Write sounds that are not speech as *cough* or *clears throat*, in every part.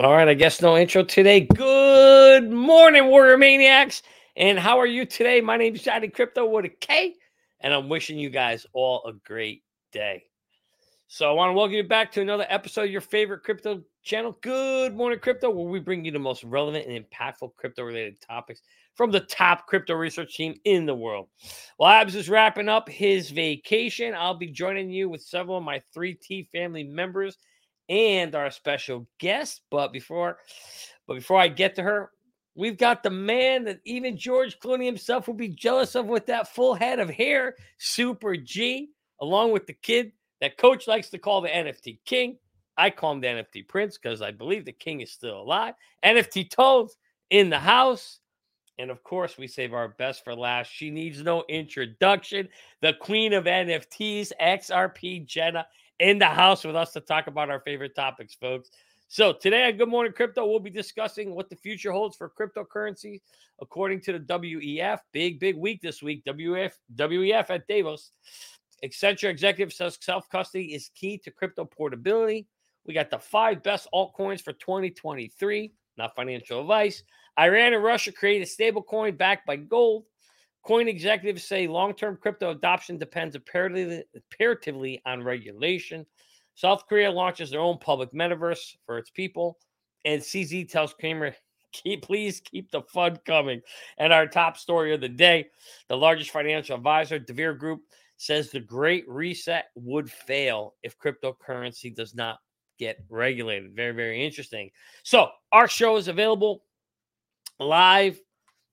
All right, I guess no intro today. Good morning, Warrior Maniacs. And how are you today? My name is Johnny Krypto with a K, and I'm wishing you guys all a great day. So I want to welcome you back to another episode of your favorite crypto channel, Good Morning Crypto, where we bring you the most relevant and impactful crypto-related topics from the top crypto research team in the world. Abs is wrapping up his vacation. I'll be joining you with several of my 3T family members and our special guest. But before, but before I get to her, we've got the man that even George Clooney himself would be jealous of with that full head of hair, Super G, along with the kid that coach likes to call the NFT King. I call him the NFT Prince because I believe the king is still alive. NFT Tones in the house. And of course, we save our best for last. She needs no introduction. The queen of NFTs, XRP Jenna, in the house with us to talk about our favorite topics, folks. So today on Good Morning Crypto, we'll be discussing what the future holds for cryptocurrency according to the WEF. Big, big week this week. WEF, WEF at Davos. Accenture executive says self custody is key to crypto portability. We got the five best altcoins for 2023. Not financial advice. Iran and Russia create a stable coin backed by gold. Coin executives say long term crypto adoption depends imperatively on regulation. South Korea launches their own public metaverse for its people. And CZ tells Cramer, keep, please keep the fun coming. And our top story of the day the largest financial advisor, DeVere Group, says the great reset would fail if cryptocurrency does not get regulated. Very, very interesting. So, our show is available live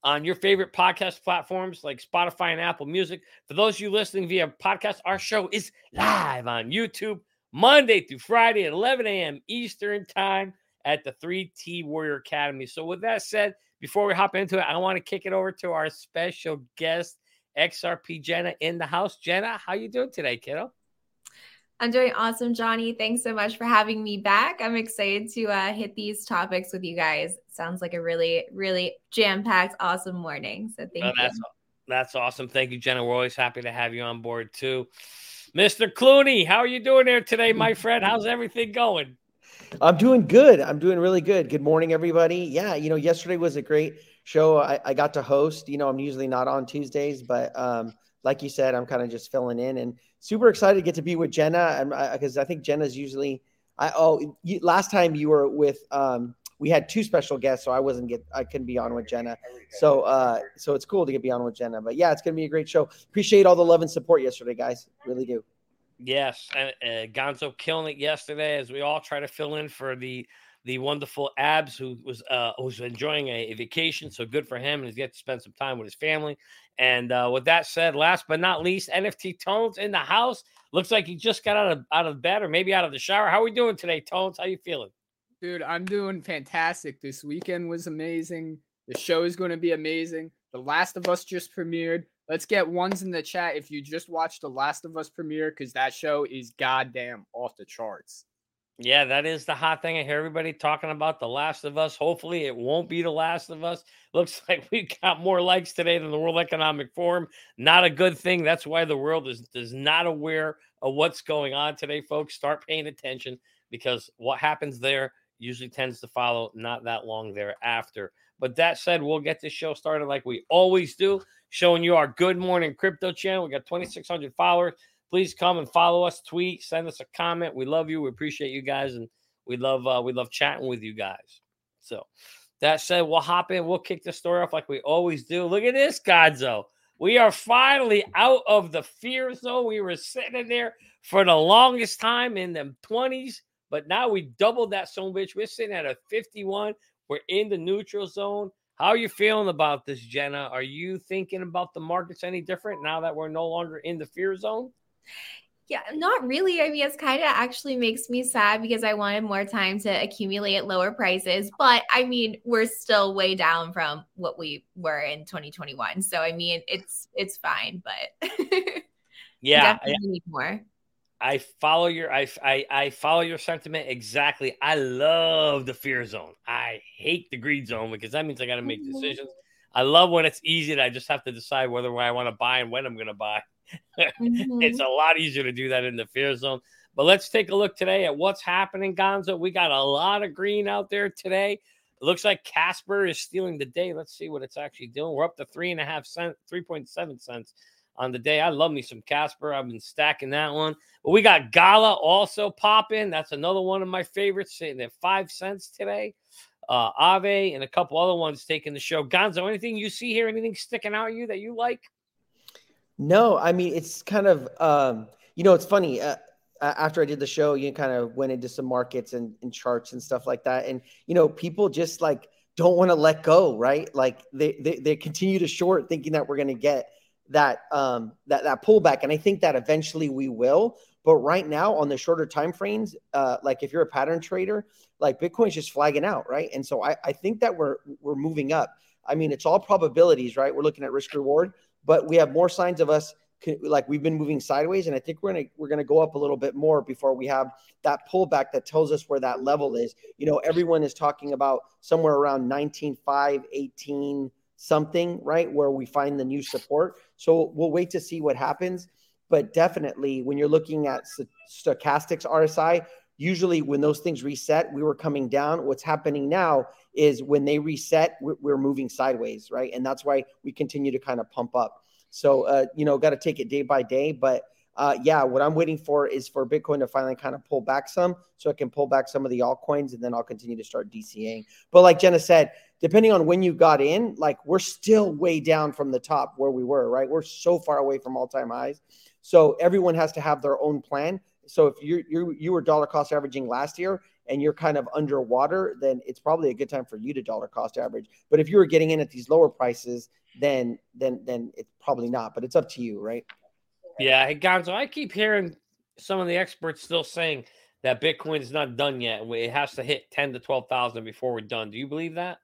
on your favorite podcast platforms like Spotify and Apple Music. For those of you listening via podcast, our show is live on YouTube Monday through Friday at 11 a.m. Eastern Time at the 3T Warrior Academy. So, with that said, before we hop into it, I want to kick it over to our special guest, XRP Jenna in the house. Jenna, how you doing today, kiddo? I'm doing awesome, Johnny. Thanks so much for having me back. I'm excited to uh, hit these topics with you guys. Sounds like a really, really jam-packed, awesome morning. So thank oh, you. That's, that's awesome. Thank you, Jenna. We're always happy to have you on board too. Mr. Clooney, how are you doing there today, my *laughs* friend? How's everything going? I'm doing good. I'm doing really good. Good morning, everybody. Yeah, you know, yesterday was a great show I, I got to host. You know, I'm usually not on Tuesdays, but um, like you said, I'm kind of just filling in and super excited to get to be with Jenna. And because I, I, think Jenna's usually, I oh, you, last time you were with, um, we had two special guests, so I wasn't get, I couldn't be on with Jenna. So, uh, so it's cool to get be on with Jenna. But yeah, it's gonna be a great show. Appreciate all the love and support yesterday, guys. Really do. Yes, and uh, Gonzo killing it yesterday as we all try to fill in for the the wonderful Abs, who was uh, was enjoying a, a, vacation. So good for him, and he's get to spend some time with his family. And uh, with that said, last but not least, NFT Tones in the house. Looks like he just got out of out of bed or maybe out of the shower. How are we doing today, Tones? How you feeling? Dude, I'm doing fantastic. This weekend was amazing. The show is going to be amazing. The Last of Us just premiered. Let's get ones in the chat if you just watched The Last of Us premiere because that show is goddamn off the charts. Yeah, that is the hot thing. I hear everybody talking about The Last of Us. Hopefully, it won't be The Last of Us. *laughs* Looks like we got more likes today than the World Economic Forum. Not a good thing. That's why the world is, is not aware of what's going on today, folks. Start paying attention because what happens there usually tends to follow not that long thereafter. But that said, we'll get this show started like we always do, showing you our Good Morning Crypto channel. We got 2,600 followers please come and follow us, tweet, send us a comment. We love you. We appreciate you guys, and we love uh, we love chatting with you guys. So that said, we'll hop in. We'll kick the story off like we always do. Look at this, Gonzo. We are finally out of the fear zone. We were sitting in there for the longest time in the 20s, but now we doubled that zone, bitch. We're sitting at a 51. We're in the neutral zone. How are you feeling about this, Jenna? Are you thinking about the markets any different now that we're no longer in the fear zone? Yeah, not really. I mean, it's kind of actually makes me sad because I wanted more time to accumulate at lower prices. But I mean, we're still way down from what we were in 2021. So I mean, it's it's fine, but *laughs* yeah, I need more. I follow your I, I I follow your sentiment exactly. I love the fear zone. I hate the greed zone because that means I got to make mm-hmm. decisions. I love when it's easy and I just have to decide whether I want to buy and when I'm going to buy. Mhm. it's a lot easier to do that in the fear zone. But let's take a look today at what's happening, Gonzo. We got a lot of green out there today. It looks like Casper is stealing the day. Let's see what it's actually doing. We're up to three and a half cents, 3.7 cents on the day. I love me some Casper. I've been stacking that one. But we got Gala also popping. That's another one of my favorites, sitting at five cents today. Uh, Aave and a couple other ones taking the show. Gonzo, anything you see here? Anything sticking out at you that you like? No, I mean it's kind of um, you know it's funny. Uh, after I did the show, you kind of went into some markets and, and charts and stuff like that, and you know people just like don't want to let go, right? Like they, they they continue to short, thinking that we're going to get that um that that pullback, and I think that eventually we will. But right now, on the shorter time frames, uh, like if you're a pattern trader, like Bitcoin's just flagging out, right? And so I, I think that we're we're moving up. I mean, it's all probabilities, right? We're looking at risk reward, but we have more signs of us like we've been moving sideways, and I think we're gonna we're gonna go up a little bit more before we have that pullback that tells us where that level is. You know, everyone is talking about somewhere around 19.5, 18 something, right? Where we find the new support. So we'll wait to see what happens. But definitely, when you're looking at st- stochastics RSI, usually when those things reset, we were coming down. What's happening now is when they reset, we're, moving sideways, right? And that's why we continue to kind of pump up. So, uh, you know, got to take it day by day. But uh, yeah, what I'm waiting for is for Bitcoin to finally kind of pull back some so I can pull back some of the altcoins and then I'll continue to start DCAing. But like Jenna said, depending on when you got in, like we're still way down from the top where we were, right? We're so far away from all time highs. So everyone has to have their own plan. So if you you you were dollar cost averaging last year and you're kind of underwater, then it's probably a good time for you to dollar cost average. But if you were getting in at these lower prices, then then then it's probably not. But it's up to you, right? Yeah, hey Gonzo, I keep hearing some of the experts still saying that Bitcoin is not done yet. It has to hit ten to twelve thousand before we're done. Do you believe that?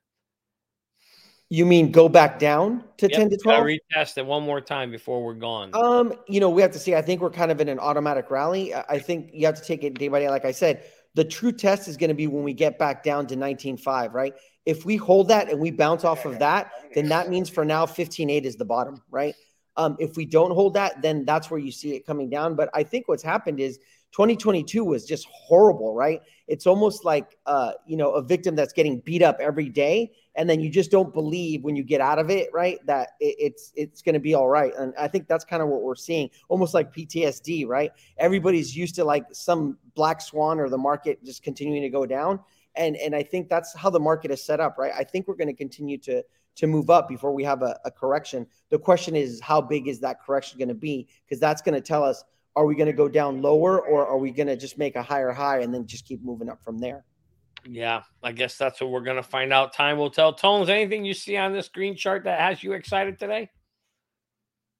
You mean go back down to Yep, ten to gotta twelve? retest it one more time before we're gone. Um, you know, we have to see. I think we're kind of in an automatic rally. I think you have to take it day by day. Like I said, the true test is going to be when we get back down to 19.5, right? If we hold that and we bounce off of that, then that means for now 15.8 is the bottom, right? Um, if we don't hold that, then that's where you see it coming down. But I think what's happened is 2022 was just horrible, right? It's almost like uh, you know, a victim that's getting beat up every day, and then you just don't believe when you get out of it, right? That it, it's it's going to be all right. And I think that's kind of what we're seeing, almost like PTSD, right? Everybody's used to like some black swan or the market just continuing to go down, and and I think that's how the market is set up, right? I think we're going to continue to to move up before we have a, a correction. The question is, how big is that correction going to be? Because that's going to tell us are we going to go down lower or are we going to just make a higher high and then just keep moving up from there? Yeah, I guess that's what we're gonna find out. Time will tell. Tones, anything you see on this green chart that has you excited today?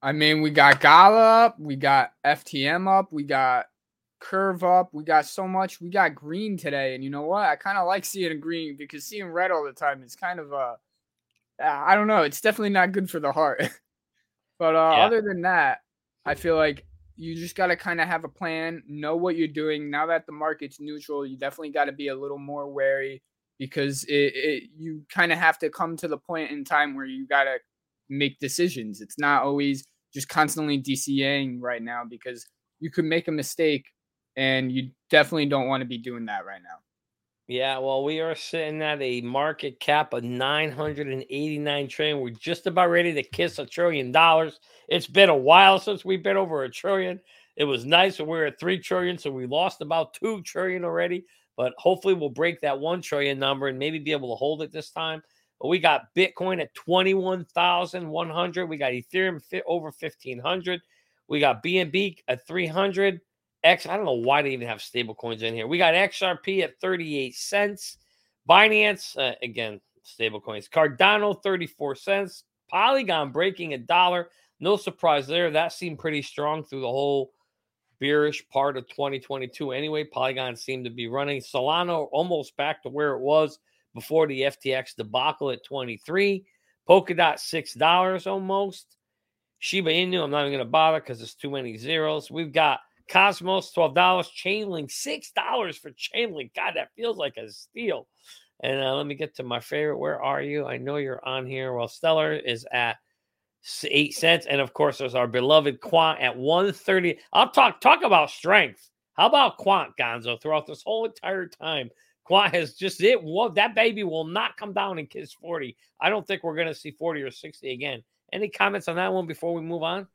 I mean, we got Gala up, we got FTM up, we got Curve up, we got so much. We got green today, and you know what? I kind of like seeing green because seeing red all the time is kind of uh, I don't know. It's definitely not good for the heart. *laughs* but uh, Yeah. other than that, I feel like you just got to kind of have a plan, know what you're doing. Now that the market's neutral, you definitely got to be a little more wary because it, it you kind of have to come to the point in time where you got to make decisions. It's not always just constantly DCAing right now because you could make a mistake and you definitely don't want to be doing that right now. Yeah, well, we are sitting at a market cap of 989 trillion. We're just about ready to kiss a trillion dollars. It's been a while since we've been over a trillion. It was nice when we were at 3 trillion, so we lost about 2 trillion already, but hopefully we'll break that 1 trillion number and maybe be able to hold it this time. But we got Bitcoin at 21,100. We got Ethereum over 1500. We got BNB at 300. X, I don't know why they even have stable coins in here. We got XRP at 38 cents. Binance, uh, again, stable coins. Cardano, 34 cents. Polygon breaking a dollar. No surprise there. That seemed pretty strong through the whole bearish part of 2022. Anyway, Polygon seemed to be running. Solana almost back to where it was before the FTX debacle at 23. Polkadot, $6 almost. Shiba Inu, I'm not even going to bother because there's too many zeros. We've got Cosmos, $12. Chainlink, $6 for Chainlink. God, that feels like a steal. And uh, let me get to my favorite. Where are you? I know you're on here. Well, Stellar is at eight cents. And of course, there's our beloved Quant at 130. I'll talk talk about strength. How about Quant Gonzo throughout this whole entire time? Quant has just it. Well, that baby will not come down and kiss 40. I don't think we're to see 40 or 60 again. Any comments on that one before we move on?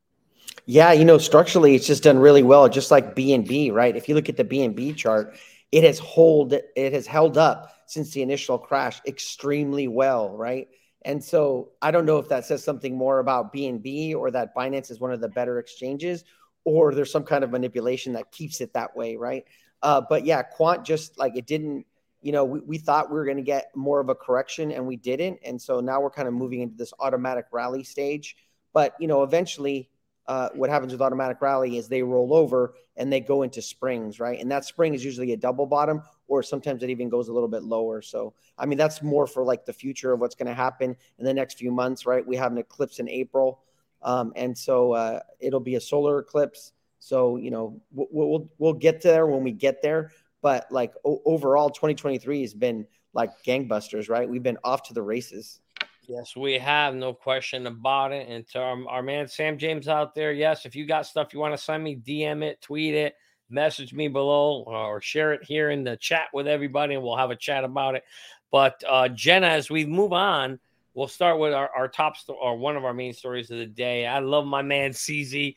Yeah, you know, structurally, it's just done really well, just like BNB, right? If you look at the BNB chart, it has hold it has held up since the initial crash extremely well, right? And so I don't know if that says something more about BNB or that Binance is one of the better exchanges, or there's some kind of manipulation that keeps it that way, right? Uh, but yeah, Quant just like it didn't, you know, we, we thought we were going to get more of a correction and we didn't. And so now we're kind of moving into this automatic rally stage. But, you know, eventually uh, what happens with automatic rally is they roll over and they go into springs, right? And that spring is usually a double bottom, or sometimes it even goes a little bit lower. So, I mean, that's more for like the future of what's going to happen in the next few months, right? We have an eclipse in April, um, and so uh, it'll be a solar eclipse. So, you know, we'll, we'll we'll get there when we get there. But like o- overall, 2023 has been like gangbusters, right? We've been off to the races. Yes, we have no question about it. And to our, our man Sam James out there, yes, if you got stuff you want to send me, DM it, tweet it, message me below, or share it here in the chat with everybody, and we'll have a chat about it. But uh, Jenna, as we move on, we'll start with our, our top story or one of our main stories of the day. I love my man CZ.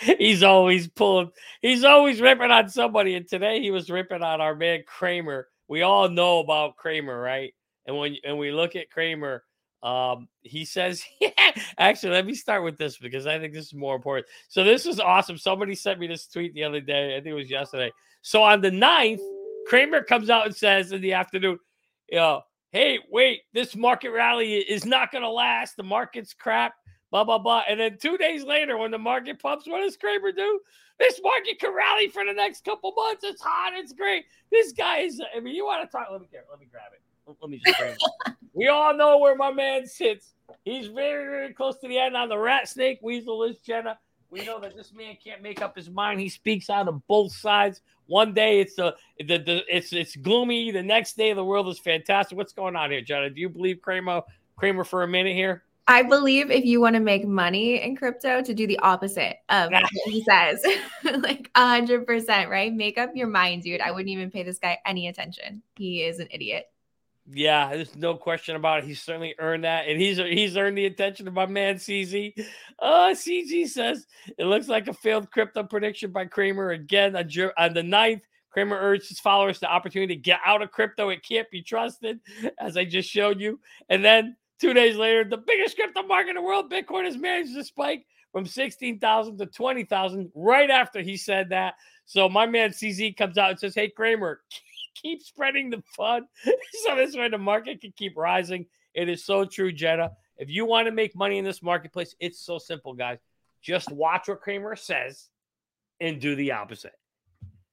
*laughs* he's always pulling, he's always ripping on somebody. And today he was ripping on our man Cramer. We all know about Cramer, right? And when and we look at Cramer, um, he says, *laughs* actually, let me start with this because I think this is more important. So this is awesome. Somebody sent me this tweet the other day. I think it was yesterday. So on the 9th, Cramer comes out and says in the afternoon, you know, hey, wait, this market rally is not going to last. The market's crap, blah, blah, blah. And then two days later, when the market pumps, what does Cramer do? This market can rally for the next couple months. It's hot. It's great. This guy is, I mean, you want to talk? Let me, get, let me grab it. Let me just We all know where my man sits. He's very, very close to the end on the rat snake weasel is Jenna. We know that this man can't make up his mind. He speaks out of both sides. One day it's the, the, the it's it's gloomy. The next day the world is fantastic. What's going on here, Jenna? Do you believe Kramer Cramer for a minute here? I believe if you want to make money in crypto, to do the opposite of what he *laughs* says, *laughs* like a hundred percent, right? Make up your mind, dude. I wouldn't even pay this guy any attention. He is an idiot. Yeah, there's no question about it. He's certainly earned that, and he's he's earned the attention of my man CZ. Uh, CZ says it looks like a failed crypto prediction by Cramer again on, on the ninth. Cramer urged his followers the opportunity to get out of crypto. It can't be trusted, as I just showed you. And then two days later, the biggest crypto market in the world, Bitcoin, has managed to spike from 16,000 to 20,000 right after he said that. So my man CZ comes out and says, Hey, Cramer, keep spreading the fun *laughs* so this way the market can keep rising. It is so true, Jenna. If you want to make money in this marketplace, it's so simple, guys. Just watch what Cramer says and do the opposite.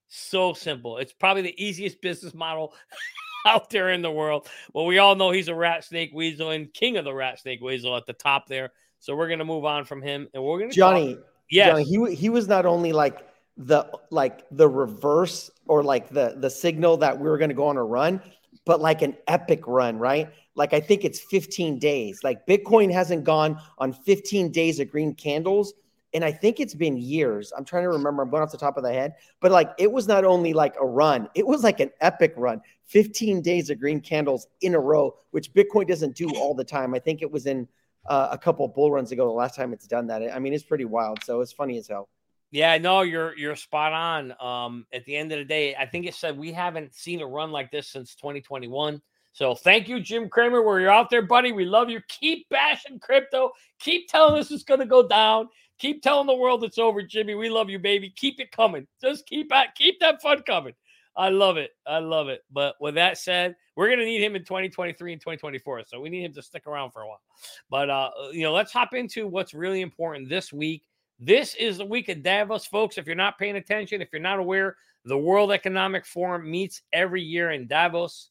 So simple. It's probably the easiest business model *laughs* out there in the world. Well, we all know he's a rat snake weasel and king of the rat snake weasel at the top there. So we're gonna move on from him, and we're gonna Johnny. Yeah, Johnny, he he was not only like the like the reverse or like the the signal that we were going to go on a run but like an epic run right? Like i think it's 15 days. Like bitcoin hasn't gone on 15 days of green candles and i think it's been years. I'm trying to remember i'm going off the top of the head but like it was not only like a run it was like an epic run. 15 days of green candles in a row which bitcoin doesn't do all the time. I think it was in uh, a couple bull runs ago the last time it's done that. I mean it's pretty wild so it's funny as hell yeah, no, you're you're spot on. Um, at the end of the day, I think it said we haven't seen a run like this since 2021. So thank you, Jim Cramer, where you're out there, buddy. We love you. Keep bashing crypto. Keep telling us it's gonna go down. Keep telling the world it's over, Jimmy. We love you, baby. Keep it coming. Just keep at keep that fun coming. I love it. I love it. But with that said, we're gonna need him in 2023 and 2024. So we need him to stick around for a while. But uh, you know, let's hop into what's really important this week this is the week of Davos, folks. If you're not paying attention, if you're not aware, the World Economic Forum meets every year in Davos,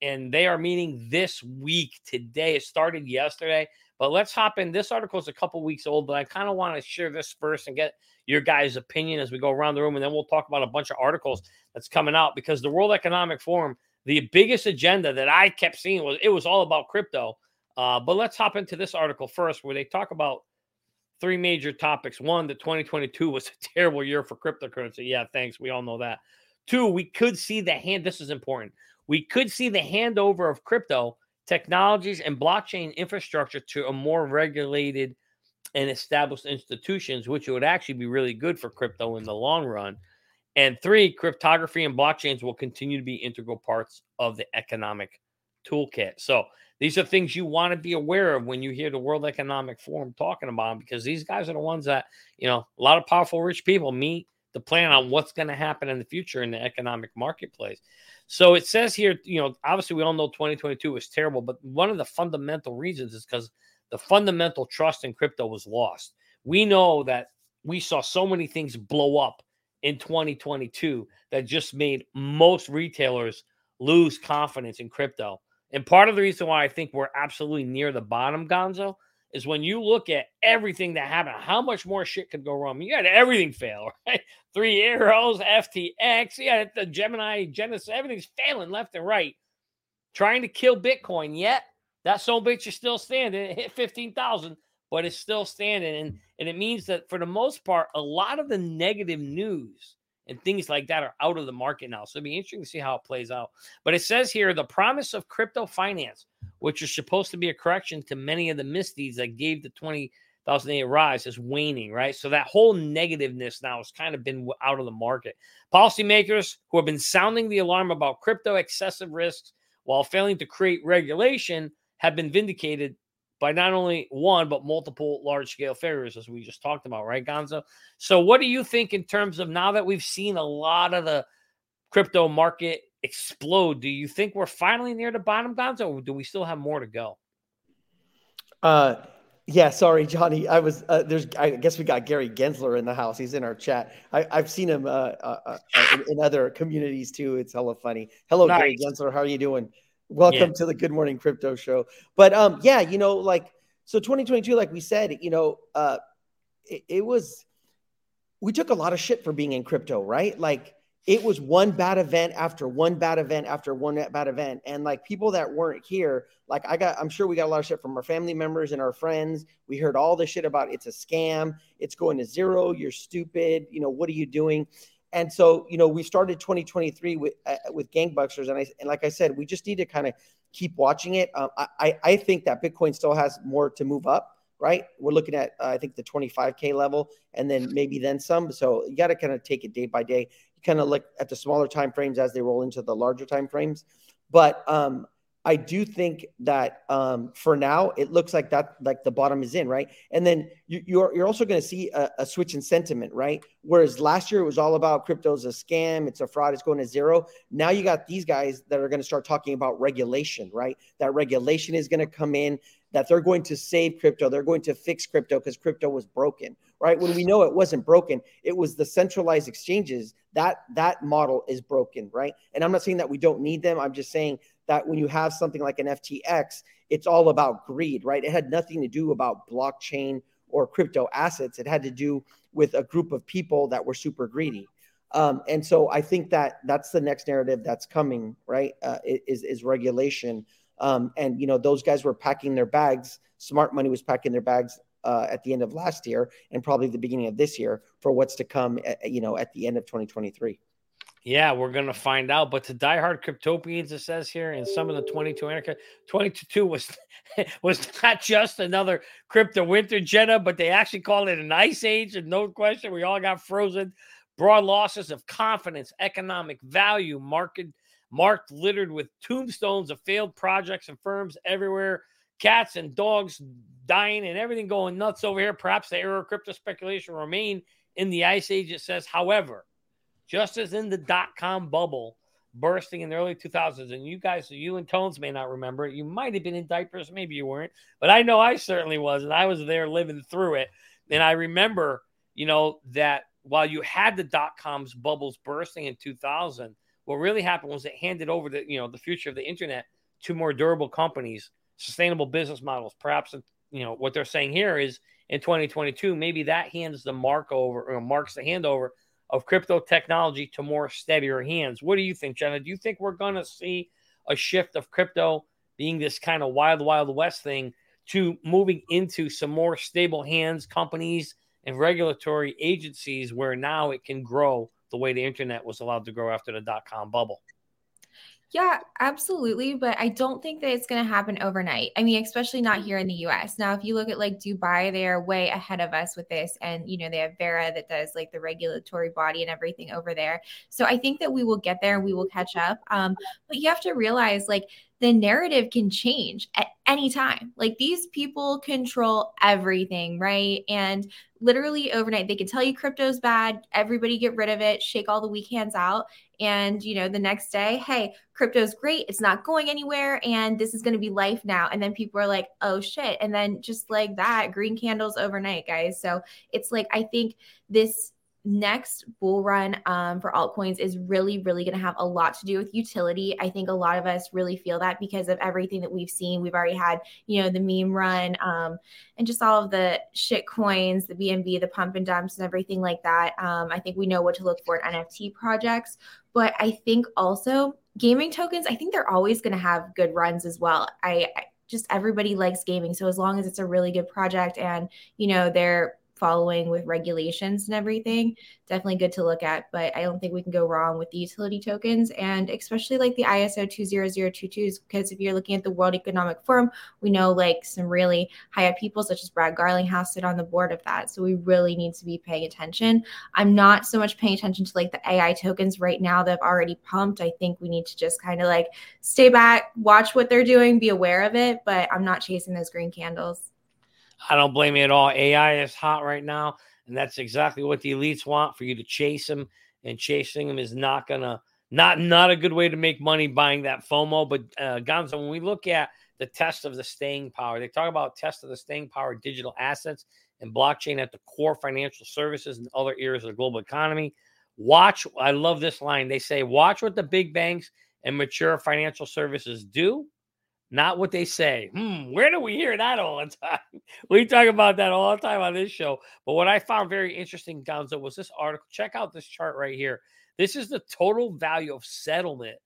and they are meeting this week today. It started yesterday, but let's hop in. This article is a couple weeks old, but I kind of want to share this first and get your guys' opinion as we go around the room, and then we'll talk about a bunch of articles that's coming out because the World Economic Forum, the biggest agenda that I kept seeing was it was all about crypto. Uh, but let's hop into this article first, where they talk about three major topics. One, that 2022 was *laughs* a terrible year for cryptocurrency. Yeah, thanks. We all know that. Two, we could see the hand. This is important. We could see the handover of crypto technologies and blockchain infrastructure to a more regulated and established institutions, which would actually be really good for crypto in the long run. And three, cryptography and blockchains will continue to be integral parts of the economic toolkit. So these are things you want to be aware of when you hear the World Economic Forum talking about them, because these guys are the ones that, you know, a lot of powerful rich people meet to plan on what's going to happen in the future in the economic marketplace. So it says here, you know, obviously we all know 2022 was terrible, but one of the fundamental reasons is because the fundamental trust in crypto was lost. We know that we saw so many things blow up in 2022 that just made most retailers lose confidence in crypto. And part of the reason why I think we're absolutely near the bottom, Gonzo, is when you look at everything that happened, how much more shit could go wrong? You had everything fail, *laughs* right? Three arrows, FTX, had the Gemini, Genesis, everything's failing left and right, trying to kill Bitcoin. Yet that soul bitch is still standing. It hit 15,000, but it's still standing. And, and it means that for the most part, a lot of the negative news and things like that are out of the market now. So it'd be interesting to see how it plays out. But it says here the promise of crypto finance, which is supposed to be a correction to many of the misdeeds that gave the 20,008 rise, is waning, right? So that whole negativeness now has kind of been out of the market. Policymakers who have been sounding the alarm about crypto excessive risks while failing to create regulation have been vindicated by not only one but multiple large scale failures as we just talked about right gonzo so what do you think in terms of now that we've seen a lot of the crypto market explode do you think we're finally near the bottom gonzo or do we still have more to go uh yeah, sorry, Johnny. I was uh, there's. I guess we got Gary Gensler in the house. He's in our chat. I, have seen him uh, uh, uh, in, in, other communities too. It's hella funny. Hello, nice. Gary Gensler. How are you doing? Welcome yeah. to the Good Morning Crypto Show. But um, yeah, you know, like so 2022, like we said, you know, uh, it, it was we took a lot of shit for being in crypto, right? Like it was one bad event after one bad event after one bad event. And like people that weren't here, like I got, I'm sure we got a lot of shit from our family members and our friends. We heard all the shit about it's a scam, it's going to zero, you're stupid, you know, what are you doing? And so, you know, we started 2023 with uh, with gangbusters, and I and like I said, we just need to kind of keep watching it. Um, I I think that Bitcoin still has more to move up. Right, we're looking at uh, I think the 25k level, and then maybe then some. So you got to kind of take it day by day. You kind of look at the smaller time frames as they roll into the larger time frames. But um, I do think that um, for now it looks like that like the bottom is in right, and then you, you're, you're also going to see a, a, switch in sentiment, right? Whereas last year it was all about crypto's a scam, it's a fraud, it's going to zero. Now you got these guys that are going to start talking about regulation, right? That regulation is going to come in, that they're going to save crypto, they're going to fix crypto because crypto was broken, right? When we know it wasn't broken, it was the centralized exchanges that that model is broken, right? And I'm not saying that we don't need them. I'm just saying that when you have something like an FTX, it's all about greed, right? It had nothing to do about blockchain or crypto assets. It had to do with a group of people that were super greedy. Um, and so I think that that's the next narrative that's coming, right? Uh, is is regulation. Um, and you know those guys were packing their bags. Smart money was packing their bags uh, at the end of last year and probably the beginning of this year for what's to come. At, you know, at the end of 2023. Yeah, we're gonna find out. But to diehard cryptopians, it says here, in some of the 22 anarchists, 22 was *laughs* was not just another crypto winter, Jenna, but they actually called it an ice age, and no question, we all got frozen. Broad losses of confidence, economic value, market marked littered with tombstones of failed projects and firms everywhere. Cats and dogs dying and everything going nuts over here. Perhaps the era of crypto speculation remain in the ice age. It says, however just as in the dot com bubble bursting in the early 2000s. And you guys, you and Tones may not remember it. You might have been in diapers, maybe you weren't, but I know I certainly was. And I was there living through it. And I remember, you know, that while you had the dot coms bubbles bursting in 2000, what really happened was it handed over the, you know, the future of the internet to more durable companies, sustainable business models. Perhaps, you know, what they're saying here is in 2022, maybe that hands the mark over or marks the handover of crypto technology to more steadier hands. What do you think, Jenna? Do you think we're going to see a shift of crypto being this kind of wild, wild west thing to moving into some more stable hands companies and regulatory agencies where now it can grow the way the internet was allowed to grow after the dot com bubble. Yeah, absolutely. But I don't think that it's going to happen overnight. I mean, especially not here in the US. Now, if you look at like Dubai, they're way ahead of us with this. And, you know, they have VARA that does like the regulatory body and everything over there. So I think that we will get there. And we will catch up. Um, but you have to realize like the narrative can change at any time. Like these people control everything, right? And literally overnight, they can tell you crypto's bad, everybody get rid of it, shake all the weak hands out. And, you know, the next day, hey, crypto's great, it's not going anywhere, and this is going to be life now. And then people are like, oh shit. And then just like that, green candles overnight, guys. So it's like, I think this next bull run um, for altcoins is really, really going to have a lot to do with utility. I think a lot of us really feel that because of everything that we've seen. We've already had, you know, the meme run um, and just all of the shit coins, the BNB, the pump and dumps, and everything like that. Um, I think we know what to look for in NFT projects. But I think also gaming tokens, I think they're always going to have good runs as well. I, I just everybody likes gaming. So as long as it's a really good project and, you know, they're following with regulations and everything. Definitely good to look at, but I don't think we can go wrong with the utility tokens and especially like the ISO 20022s because if you're looking at the World Economic Forum, we know like some really high up people such as Brad Garlinghouse sit on the board of that. So we really need to be paying attention. I'm not so much paying attention to like the AI tokens right now that have already pumped. I think we need to just kind of like stay back, watch what they're doing, be aware of it, but I'm not chasing those green candles. I don't blame you at all. AI is hot right now, and that's exactly what the elites want for you to chase them. And chasing them is not gonna not not a good way to make money buying that FOMO. But uh, Gonzo, when we look at the test of the staying power, they talk about test of the staying power digital assets and blockchain at the core financial services and other areas of the global economy. Watch, I love this line. They say, watch what the big banks and mature financial services do not what they say. Hmm, where do we hear that all the *laughs* time? We talk about that all the time on this show. But what I found very interesting, Gonzo, was this article. Check out this chart right here. This is the total value of settlement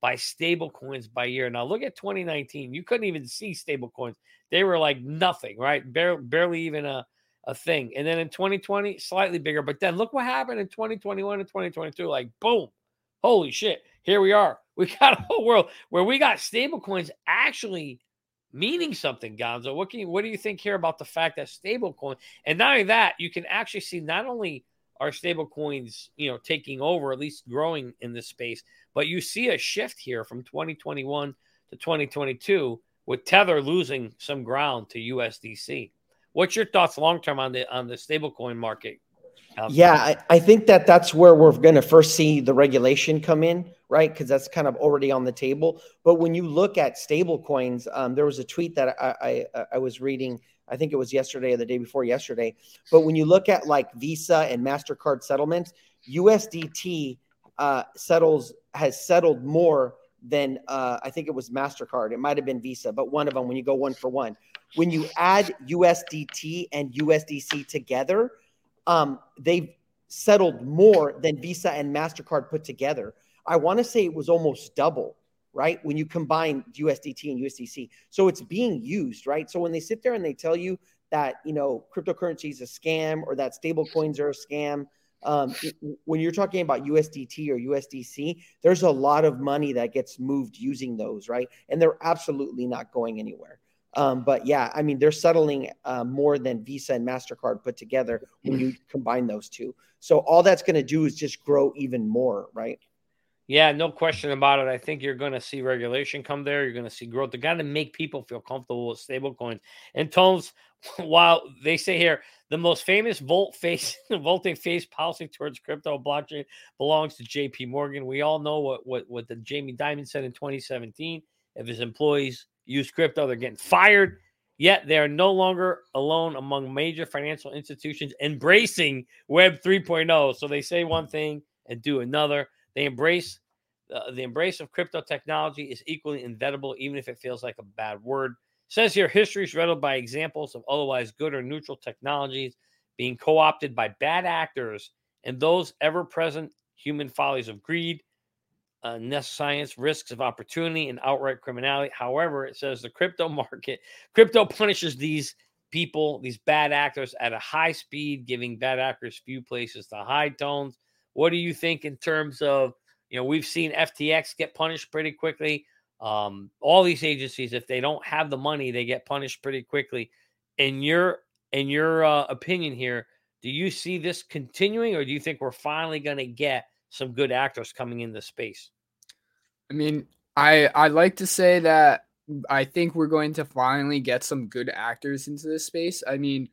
by stable coins by year. Now look at 2019. You couldn't even see stable coins. They were like nothing, right? Barely, barely even a, a thing. And then in 2020, slightly bigger. But then look what happened in 2021 and 2022. Like boom, holy shit, here we are. *laughs* We got a whole world where we got stable coins actually meaning something, Gonzo. What can you, what do you think here about the fact that stable coin and not only that, you can actually see not only are stable coins, you know, taking over, at least growing in this space, but you see a shift here from 2021 to 2022 with Tether losing some ground to USDC. What's your thoughts long term on the on the stablecoin market? Yeah, I, I, think that that's where we're going to first see the regulation come in, right? Because that's kind of already on the table. But when you look at stable coins, um, there was a tweet that I, I, I was reading. I think it was yesterday or the day before yesterday. But when you look at like Visa and Mastercard settlements, USDT uh, settles has settled more than uh, I think it was Mastercard. It might have been Visa, but one of them. When you go one for one, when you add USDT and USDC together um, they've settled more than Visa and MasterCard put together. I want to say it was almost double, right? When you combine USDT and USDC. So it's being used, right? So when they sit there and they tell you that, you know, cryptocurrency is a scam or that stable coins are a scam, um, when you're talking about USDT or USDC, there's a lot of money that gets moved using those, right? And they're absolutely not going anywhere. Um, but yeah, I mean, they're settling uh, more than Visa and MasterCard put together when you *clears throat* combine those two. So all that's going to do is just grow even more, right? Yeah, no question about it. I think you're going to see regulation come there. You're going to see growth. They got to make people feel comfortable with stablecoins. And Tones, *laughs* while they say here, the most famous volt face, *laughs* vaulting face policy towards crypto blockchain belongs to J.P. Morgan. We all know what what what the Jamie Dimon said in 2017. If his employees use crypto. They're getting fired. Yet they are no longer alone among major financial institutions embracing Web 3.0. So they say one thing and do another. They embrace uh, the embrace of crypto technology is equally inevitable, even if it feels like a bad word. It says here history is riddled by examples of otherwise good or neutral technologies being co opted by bad actors and those ever present human follies of greed, uh, Nest science, risks of opportunity, and outright criminality. However, it says the crypto *laughs* market, crypto punishes these people, these bad actors at a high speed, giving bad actors few places to hide tones. What do you think in terms of, you know, we've seen FTX get punished pretty quickly. Um, all these agencies, if they don't have the money, they get punished pretty quickly. In your in your uh, opinion here, do you see this continuing, or do you think we're finally going to get some good actors coming in the space? I mean, I I like to say that I think we're going to finally get some good actors into this space. I mean,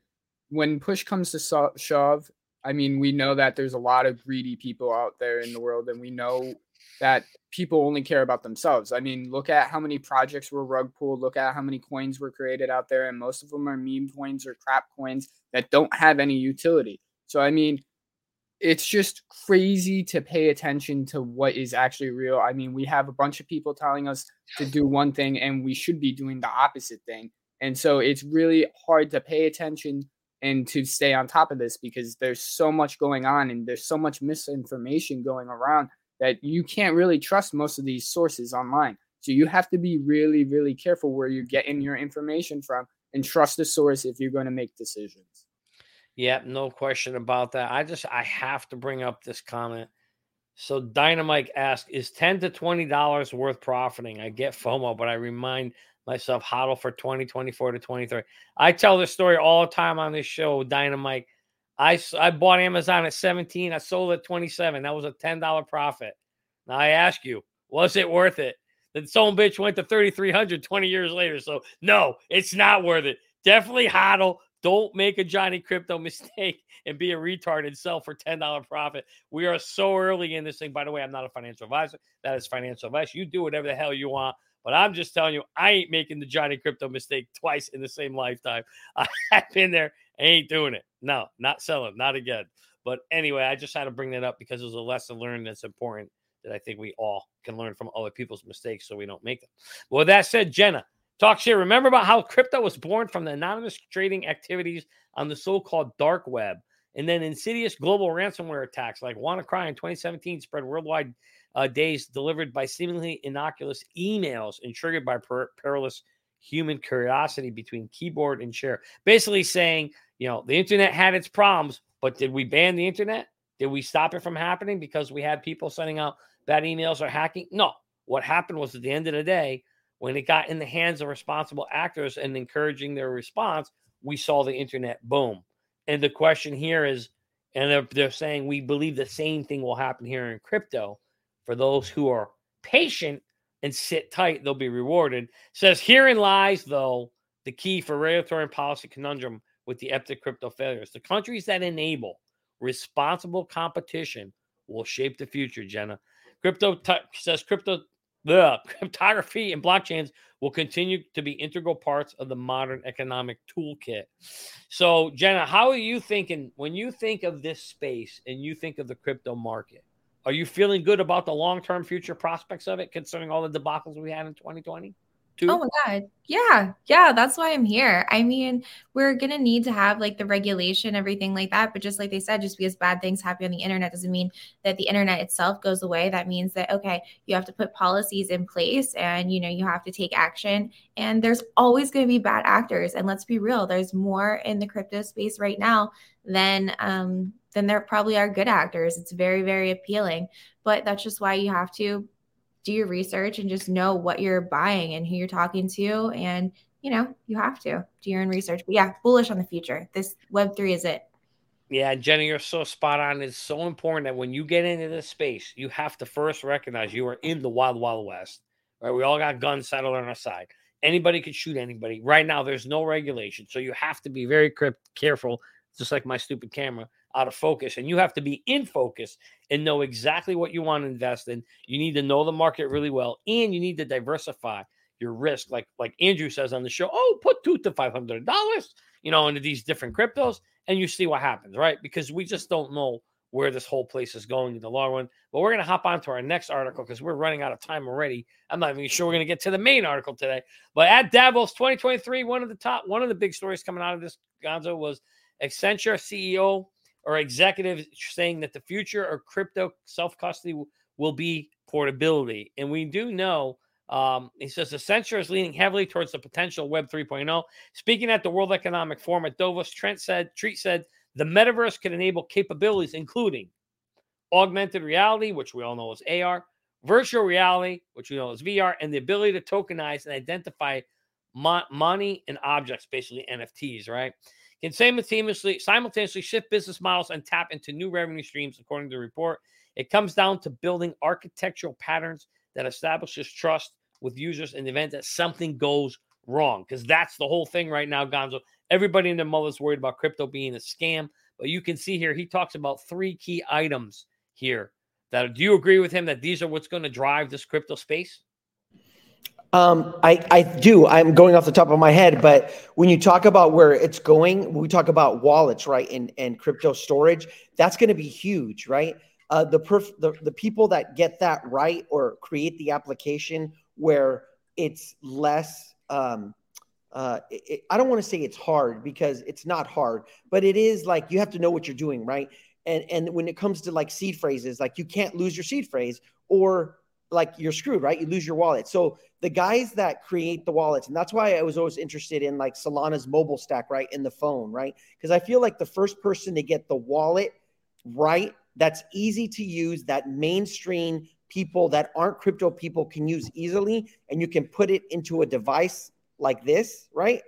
when push comes to shove, I mean, we know that there's a lot of greedy people out there in the world, and we know that people only care about themselves. I mean, look at how many projects were rug pulled, look at how many coins were created out there, and most of them are meme coins or crap coins that don't have any utility. So, I mean, it's just crazy to pay attention to what is actually real. I mean, we have a bunch of people telling us to do one thing and we should be doing the opposite thing. And so it's really hard to pay attention and to stay on top of this because there's so much going on and there's so much misinformation going around that you can't really trust most of these sources online. So you have to be really, really careful where you're getting your information from and trust the source if you're going to make decisions. Yep, no question about that. I just I have to bring up this comment. So Dynamite asked, is 10 to 20 dollars worth profiting? I get FOMO, but I remind myself hodl for 2024 to 23. I tell this story all the time on this show, Dynamite. I, I bought Amazon at 17. I sold at 27. That was a $10 profit. Now I ask you, was it worth it? Then some bitch went to 3,300 20 years later. So no, it's not worth it. Definitely hodl. Don't make a Johnny Krypto *laughs* mistake and be a retard and sell for $10 profit. We are so early in this thing. By the way, I'm not a financial advisor. That is financial advice. You do whatever the hell you want. But I'm just telling you, I ain't making the Johnny Krypto mistake twice in the same lifetime. *laughs* I've been there. I ain't doing it. No, not selling. Not again. But anyway, I just had to bring that up because it was a lesson learned that's important that I think we all can learn from other people's mistakes so we don't make them. Well, that said, Jenna, Talk shit. Remember about how crypto was born from the anonymous trading activities on the so-called dark web, and then insidious global ransomware attacks like WannaCry in 2017 spread worldwide uh, days delivered by seemingly innocuous emails and triggered by per- perilous human curiosity between keyboard and chair. Basically saying, you know, the internet had its problems, but did we ban the internet? Did we stop it from happening because we had people sending out bad emails or hacking? No. What happened was at the end of the day, when it got in the hands of responsible actors and encouraging their response, we saw the internet boom. And the question here is, and they're, they're saying we believe the same thing will happen here in crypto. For those who are patient and sit tight, they'll be rewarded. Says herein lies, though, the key for regulatory and policy conundrum with the epic crypto failures. The countries that enable responsible competition will shape the future, Jenna. Crypto t- says crypto the *laughs* cryptography and blockchains will continue to be integral parts of the modern economic toolkit. So, Jenna, how are you thinking when you think of this space and you think of the crypto market? Are you feeling good about the long term future prospects of it, considering all the debacles we had in 2020? Too? Oh my God. Yeah. Yeah. That's why I'm here. I mean, we're going to need to have like the regulation, everything like that. But just like they said, just because bad things happen on the internet doesn't mean that the internet itself goes away. That means that, okay, you have to put policies in place and, you know, you have to take action. And there's always going to be bad actors. And let's be real, there's more in the crypto space right now than, um, than there probably are good actors. It's very, very appealing. But that's just why you have to do your research and just know what you're buying and who you're talking to. And, you know, you have to do your own research. But yeah, bullish on the future. This Web3 is it. Yeah, Jenny, you're so spot on. It's so important that when you get into this space, you have to first recognize you are in the wild, wild west. Right? We all got guns settled on our side. Anybody could shoot anybody. Right now, there's no regulation. So you have to be very careful, just like my stupid camera, out of focus and you have to be in focus and know exactly what you want to invest in. You need to know the market really well and you need to diversify your risk. Like like Andrew says on the show, oh, put two to five hundred dollars, you know, into these different cryptos and you see what happens, right? Because we just don't know where this whole place is going in the long run. But we're going to hop on to our next article because we're running out of time already. I'm not even sure we're going to get to the main article today. But at Davos 2023, one of the top, one of the big stories coming out of this Gonzo was Accenture CEO or executives saying that the future of crypto self custody will be portability. And we do know, um, he says Accenture is leaning heavily towards the potential Web 3.0. Speaking at the World Economic Forum at Davos, Trent said, Treat said, the metaverse can enable capabilities including augmented reality, which we all know is AR, virtual reality, which we know is VR, and the ability to tokenize and identify mo- money and objects, basically NFTs, right? Can simultaneously, simultaneously shift business models and tap into new revenue streams, according to the report. It comes down to building architectural patterns that establishes trust with users in the event that something goes wrong. Because that's the whole thing right now, Gonzo. Everybody in their mother's worried about crypto being a scam. But you can see here, he talks about three key items here. That do you agree with him that these are what's going to drive this crypto space? Um, I, I do. I'm going off the top of my head, but when you talk about where it's going, we talk about wallets, right, and, and crypto storage, that's going to be huge, right? Uh, the, perf- the the people that get that right or create the application where it's less. Um, uh, it, I don't want to say it's hard because it's not hard, but it is like you have to know what you're doing, right? And and when it comes to like seed phrases, like you can't lose your seed phrase or like you're screwed, right? You lose your wallet. So the guys that create the wallets, and that's why I was always interested in like Solana's mobile stack, right? In the phone, right? Because I feel like the first person to get the wallet right, that's easy to use, that mainstream people that aren't crypto people can use easily, and you can put it into a device like this, right?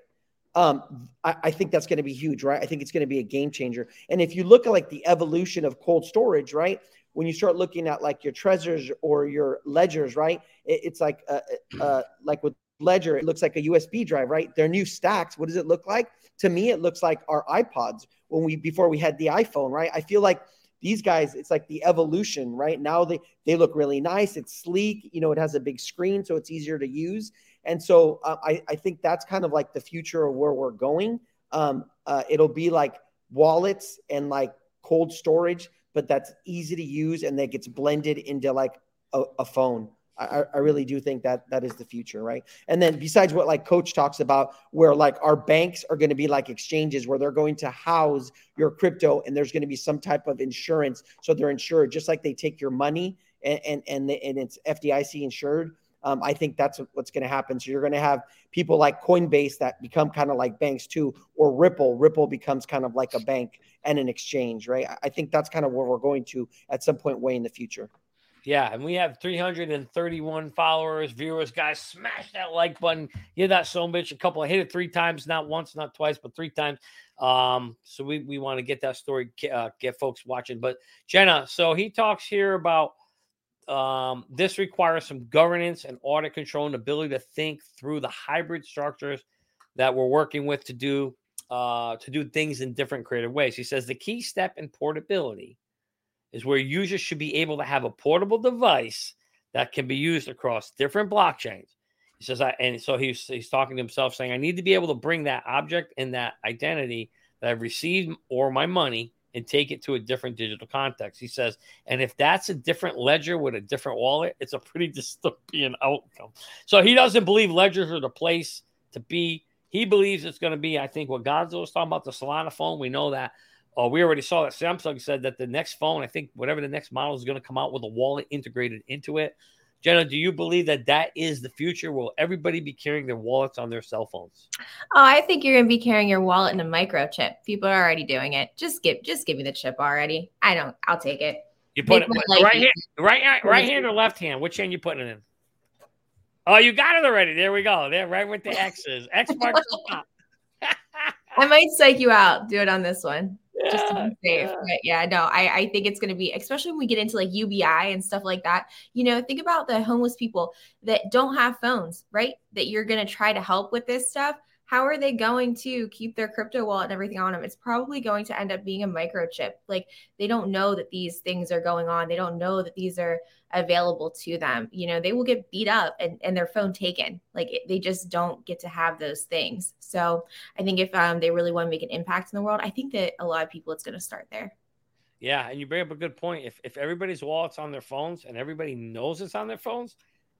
Um, I, I think that's going to be huge, right? I think it's going to be a game changer. And if you look at like the evolution of cold storage, right? When you start looking at like your Trezors or your ledgers, right? It, it's like uh, uh, like with ledger, it looks like a USB drive, right? They're new Stax. What does it look like? To me, it looks like our iPods when we before we had the iPhone, right? I feel like these guys, it's like the evolution, right? Now they they look really nice. It's sleek. You know, it has a big screen, so it's easier to use. And so uh, I I think that's kind of like the future of where we're going. Um, uh, it'll be like wallets and like cold storage but that's easy to use and that gets blended into like a, a phone. I, I, really do think that that is the future, right? And then besides what like coach talks about, where like our banks are going to be like exchanges where they're going to house your crypto and there's going to be some type of insurance, so they're insured just like they take your money and and and, and it's FDIC insured. Um, I think that's what's going to happen. So you're going to have people like Coinbase that become kind of like banks too, or Ripple. Ripple becomes kind of like a bank and an exchange, right? I think that's kind of where we're going to at some point way in the future. Yeah, and we have 331 followers, viewers. Guys, smash that like button. Give that so much a couple. I hit it three times, not once, not twice, but three times. Um, so we we want to get that story, uh, get folks watching. But Jenna, so he talks here about um, this requires some governance and audit control and ability to think through the hybrid structures that we're working with to do uh, to do things in different creative ways. He says the key step in portability is where users should be able to have a portable device that can be used across different blockchains. He says, I, and so he's he's talking to himself, saying, I need to be able to bring that object and that identity that I've received or my money and take it to a different digital context. He says, and if that's a different ledger with a different wallet, it's a pretty *laughs* dystopian outcome. So he doesn't believe ledgers are the place to be. He believes it's going to be, I think, what Gonzo was talking about the Solana phone. We know that. Uh, we already saw that Samsung said that the next phone, I think, whatever the next model is going to come out with a wallet integrated into it. Jenna, do you believe that that is the future? Will everybody be carrying their wallets on their cell phones? Oh, I think you're going to be carrying your wallet in a microchip. People are already doing it. Just give, just give me the chip already. I don't. I'll take it. You put Make it right hand, right, right hand or left hand. Which hand you putting it in? Oh, you got it already. There we go. There, right with the X's. X marks the top. *laughs* I might psych you out. Do it on this one just to be safe. Yeah. But yeah, no, I, I think it's going to be, especially when we get into like UBI and stuff like that. You know, think about the homeless people that don't have phones, right? That you're going to try to help with this stuff how are they going to keep their crypto wallet and everything on them? It's probably going to end up being a microchip. Like they don't know that these things are going on. They don't know that these are available to them. You know, they will get beat up and, and their phone taken. Like it, they just don't get to have those things. So I think if um, they really want to make an impact in the world, I think that a lot of people, it's going to start there. Yeah, and you bring up a good point. If if everybody's wallets on their phones and everybody knows it's on their phones,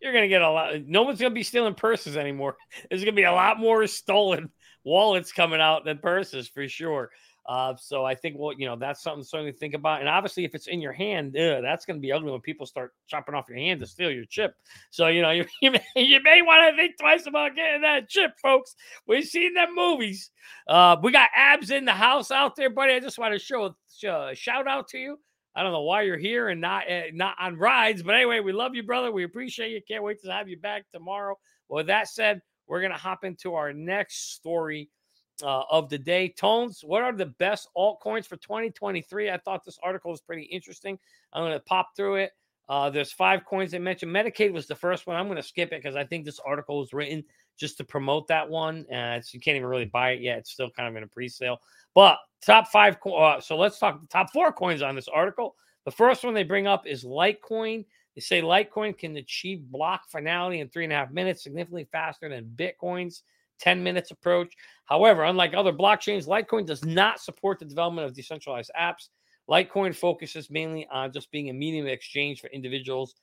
you're going to get a lot. No one's going to be stealing purses anymore. *laughs* There's going to be a lot more stolen *laughs* wallets coming out than purses for sure. Uh, so I think well, you know, that's something something to think about. And obviously, if it's in your hand, ugh, that's going to be ugly when people start chopping off your hand to steal your chip. So you know, *laughs* you, you may, you may want to think twice about getting that chip, folks. We've seen them movies. Uh, we got abs in the house out there, buddy. I just want to show, show a shout out to you. I don't know why you're here and not uh, not on rides, but anyway, we love you, brother. We appreciate you. Can't wait to have you back tomorrow. Well, with that said, we're gonna hop into our next story uh, of the day. Tones, what are the best altcoins for 2023? I thought this article was pretty interesting. I'm to pop through it. Uh, there's five coins they mentioned. Medicaid was the first one. I'm going to skip it because I think this article was written just to promote that one. Uh, you can't even really buy it yet. It's still kind of in a pre-sale. But top five. Uh, so let's talk the top four coins on this article. The first one they bring up is Litecoin. They say Litecoin can achieve block finality in three and a half minutes, significantly faster than Bitcoin's 10 minutes approach. However, unlike other blockchains, Litecoin does not support the development of decentralized apps. Litecoin focuses mainly on just being a medium of exchange for individuals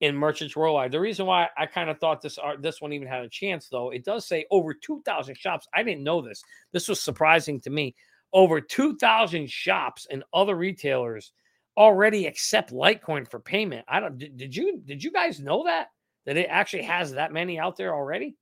and merchants worldwide. The reason why I kind of thought this art, this one even had a chance, though, it does say over 2,000 shops. I didn't know this. This was surprising to me. Over 2,000 shops and other retailers already accept Litecoin for payment. I don't. Did, did you did you guys know that that it actually has that many out there already?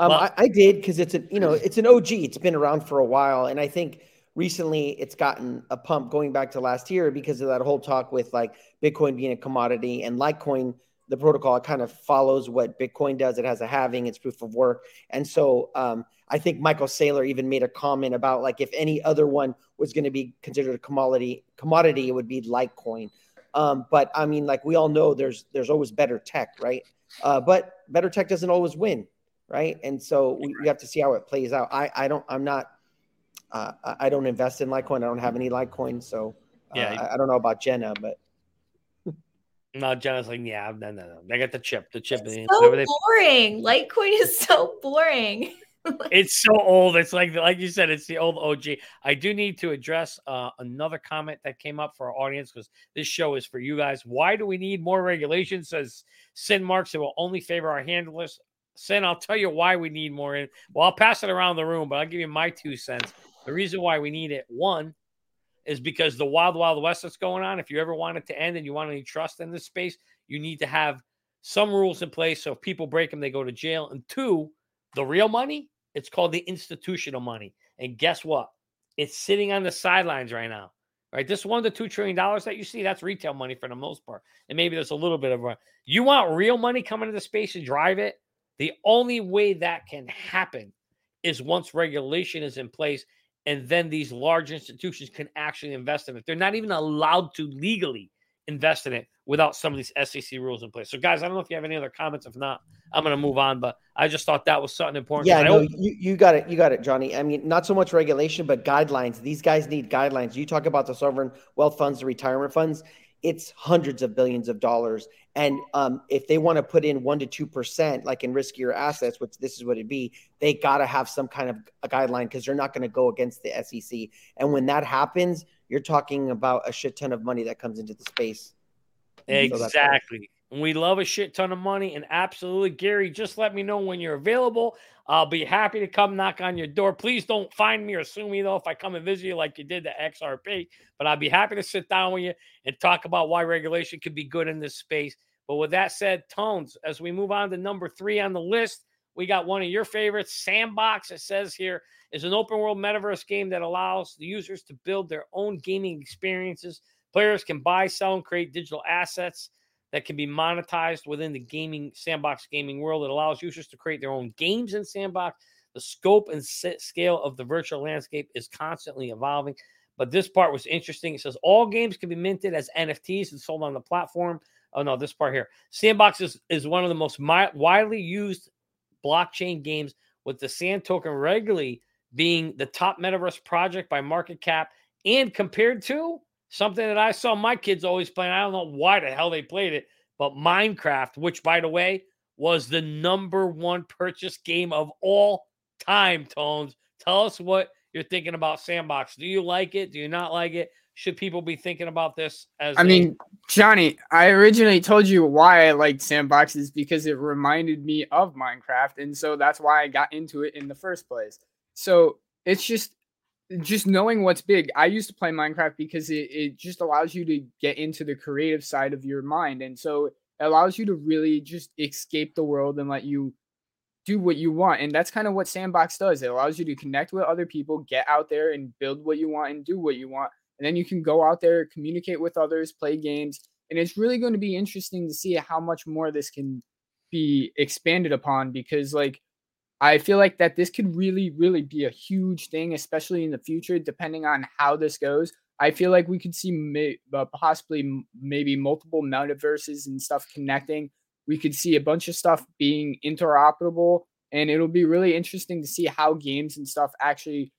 Um, well, I, I, did because it's a you know *clears throat* it's an OG. It's been around for a while, and I think recently it's gotten a pump going back to last year because of that whole talk with like Bitcoin being a commodity and Litecoin. The protocol it kind of follows what Bitcoin does. It has a halving, it's proof of work, and so um, I think Michael Saylor even made a comment about like if any other one was going to be considered a commodity, commodity it would be Litecoin. Um, but I mean, like we all know, there's there's always better tech, right? Uh, but better tech doesn't always win right? And so we, we have to see how it plays out. I I don't I'm not uh, I don't invest in Litecoin. I don't have any Litecoin, so uh, yeah. I, I, don't know about Jenna, but *laughs* no, Jenna's like, yeah, no, no, no. They got the chip. The chip. It's so they... boring. Litecoin is so boring. *laughs* *laughs* it's so old. It's like like you said, it's the old OG. I do need to address uh, another comment that came up for our audience because this show is for you guys. Why do we need more regulations? Says Sin Marks, it will only favor our handlers. Sin, I'll tell you why we need more. In, well, I'll pass it around the room, but I'll give you my two cents. The reason why we need it, one, is because the wild, wild west that's going on. If you ever want it to end and you want any trust in this space, you need to have some rules in place. So if people break them, they go to jail. And two, the real money, it's called the institutional money. And guess what? It's sitting on the sidelines right now. Right, this one to two trillion dollars that you see, that's retail money for the most part, and maybe there's a little bit of a. You want real money coming into the space to drive it? The only way that can happen is once regulation is in place and then these large institutions can actually invest in it. They're not even allowed to legally invest in it without some of these SEC rules in place. So, guys, I don't know if you have any other comments. If not, I'm going to move on. But I just thought that was something important. Yeah, no, you, you got it. You got it, Johnny. I mean, not so much regulation, but guidelines. These guys need guidelines. You talk about the sovereign wealth funds, the retirement funds it's hundreds of billions of dollars. And um, if they want to put in one to two percent, like in riskier assets, which this is what it'd be, they got to have some kind of a guideline because they're not going to go against the SEC. And when that happens, you're talking about a shit ton of money that comes into the space. Exactly. So we love a shit ton of money, and absolutely, Gary. Just let me know when you're available. I'll be happy to come knock on your door. Please don't find me or sue me though if I come and visit you like you did the XRP. But I'd be happy to sit down with you and talk about why regulation could be good in this space. But with that said, Tones, as we move on to number three on the list, we got one of your favorites, Sandbox. It says here is an open world metaverse game that allows the users to build their own gaming experiences. Players can buy, sell, and create digital assets that can be monetized within the gaming sandbox gaming world. It allows users to create their own games in sandbox. The scope and scale of the virtual landscape is constantly evolving. But this part was interesting. It says all games can be minted as NFTs and sold on the platform. Oh no, this part here. Sandbox is, is one of the most mi- widely used blockchain games, with the Sand token regularly being the top metaverse project by market cap and compared to Something that I saw my kids always playing. I don't know why the hell they played it, but Minecraft, which by the way was the number one purchase game of all time. Tones, tell us what you're thinking about Sandbox. Do you like it? Do you not like it? Should people be thinking about this as? I a- mean, Johnny, I originally told you why I liked Sandboxes because it reminded me of Minecraft, and so that's why I got into it in the first place. So it's just just knowing what's big. I used to play Minecraft because it, it just allows you to get into the creative side of your mind. And so it allows you to really just escape the world and let you do what you want. And that's kind of what Sandbox does. It allows you to connect with other people, get out there and build what you want and do what you want. And then you can go out there, communicate with others, play games. And it's really going to be interesting to see how much more this can be expanded upon because, like, I feel like that this could really, really be a huge thing, especially in the future, depending on how this goes. I feel like we could see may, uh, possibly maybe multiple metaverses and stuff connecting. We could see a bunch of stuff being interoperable, and it'll be really interesting to see how games and stuff actually,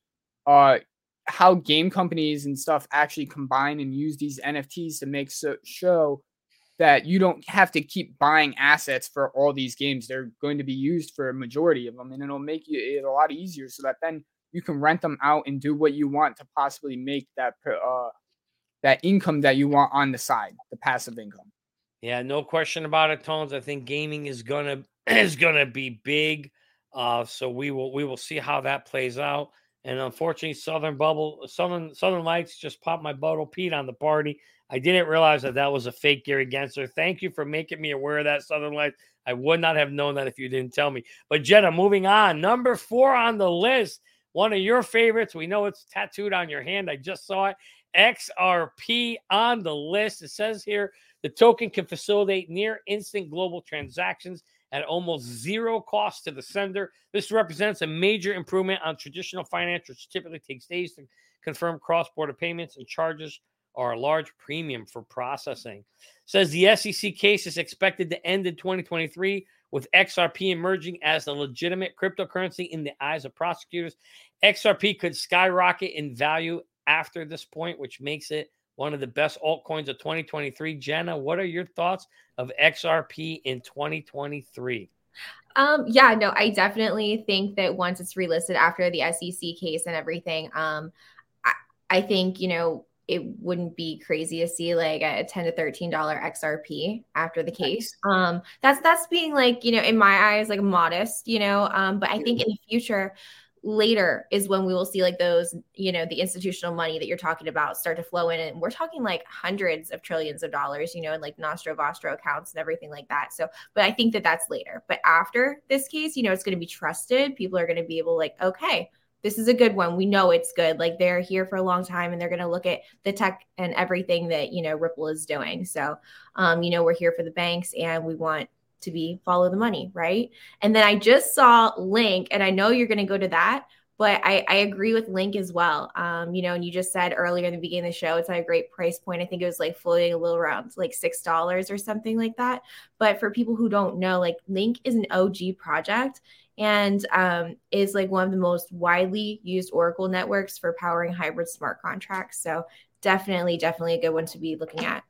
uh, how game companies and stuff actually combine and use these NFTs to make so show that you don't have to keep buying assets for all these games. They're going to be used for a majority of them, and it'll make you it a lot easier so that then you can rent them out and do what you want to possibly make that uh, that income that you want on the side, the passive income. Yeah, no question about it, Tones. I think gaming is gonna *clears throat* is gonna be big. Uh, so we will we will see how that plays out. And unfortunately, Southern Bubble, Southern Southern Lights just popped my bottle Pete on the party. I didn't realize that that was a fake Gary Gensler. Thank you for making me aware of that, Southern Lights. I would not have known that if you didn't tell me. But Jenna, moving on, number four on the list, one of your favorites. We know it's tattooed on your hand. I just saw it. XRP on the list. It says here the token can facilitate near instant global transactions at almost zero cost to the sender. This represents a major improvement on traditional finance, which typically takes days to confirm cross border payments and charges are a large premium for processing. Says the SEC case is expected to end in 2023 with XRP emerging as a legitimate cryptocurrency in the eyes of prosecutors. XRP could skyrocket in value after this point, which makes it one of the best altcoins of 2023. Jenna, what are your thoughts of XRP in 2023? Um, yeah, no, I definitely think that once it's relisted after the SEC case and everything, um, I, I think, you know, it wouldn't be crazy to see like a 10 to 13 dollar xrp after the case um that's that's being like you know in my eyes like modest you know um but i think in the future later is when we will see like those you know the institutional money that you're talking about start to flow in and we're talking like hundreds of trillions of dollars you know in like nostro vostro accounts and everything like that so but i think that that's later but after this case you know it's going to be trusted people are going to be able like okay this is a good one. We know it's good. Like they're here for a long time and they're going to look at the tech and everything that, you know, Ripple is doing. So, um, you know, we're here for the banks and we want to be follow the money, right? And then I just saw Link and I know you're going to go to that, but I, I agree with Link as well. Um, you know, and you just said earlier in the beginning of the show, it's at a great price point. I think it was like floating a little around like six dollars or something like that. But for people who don't know, like Link is an OG project and um, is like one of the most widely used Oracle networks for powering hybrid smart contracts. So definitely, definitely a good one to be looking at.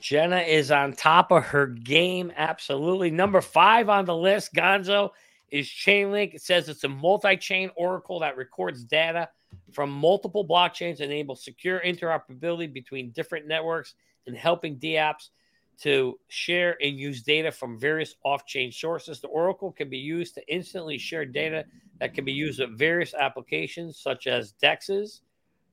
Jenna is on top of her game. Absolutely. Number five on the list, Gonzo, is Chainlink. It says it's a multi chain Oracle that records data from multiple blockchains, enables secure interoperability between different networks, and helping DApps to share and use data from various off-chain sources. The Oracle can be used to instantly share data that can be used with various applications such as dexes.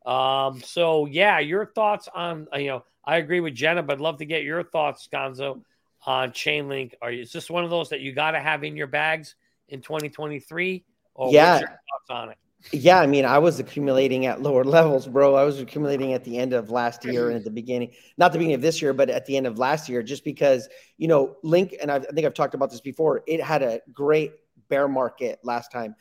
Um, so yeah, your thoughts on uh, you know I agree with Jenna, but I'd love to get your thoughts, Gonzo, on Chainlink. Are you, is this one of those that you got to have in your bags in 2023? Or yeah. what's your thoughts on it? Yeah, I mean, I was accumulating at lower *laughs* levels, bro. I was accumulating at the end of last year and at the beginning, not the beginning of this year, but at the end of last year, just because, you know, Link, and I've, i think I've talked about this before, it had a great bear market last time.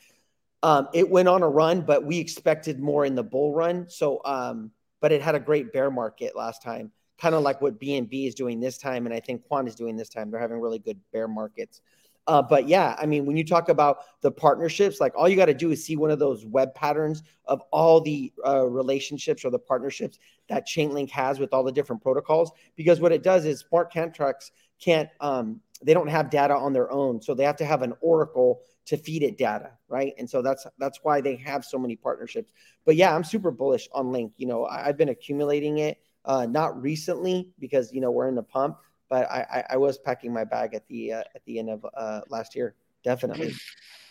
Um, it went on a run, but we expected more in the bull run. So, um, but it had a great bear market last time, kind of like what BNB is doing this time. And I think Quant is doing this time. They're having really good bear markets. Uh, but yeah, I mean, when you talk about the partnerships, like all you got to do is see one of those web patterns of all the uh, relationships or the partnerships that Chainlink has with all the different protocols. Because what it does is smart contracts can't, um, they don't have data on their own, so they have to have an oracle to feed it data, right? And so that's that's why they have so many partnerships. But yeah, I'm super bullish on Link. You know, I, have been accumulating it, uh, not recently because you know we're in the pump, but I, I, I was packing my bag at the uh, at the end of uh, last year. definitely.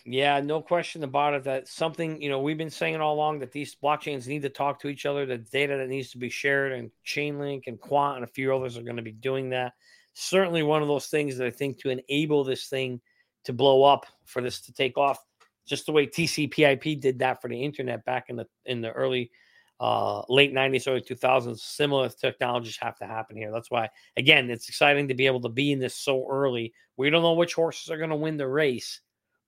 Yeah, no question about it. That something, you know, we've been saying all along that these blockchains need to talk to each other, the data that needs to be shared, and Chainlink and Quant and a few others are going to be doing that. Certainly one of those things that I think to enable this thing to blow up, for this to take off, just the way TCP/IP did that for the internet back in the in the early uh, late 90s, early 2000s. Similar technologies have to happen here. That's why, again, it's exciting to be able to be in this so early. We don't know which horses are going to win the race,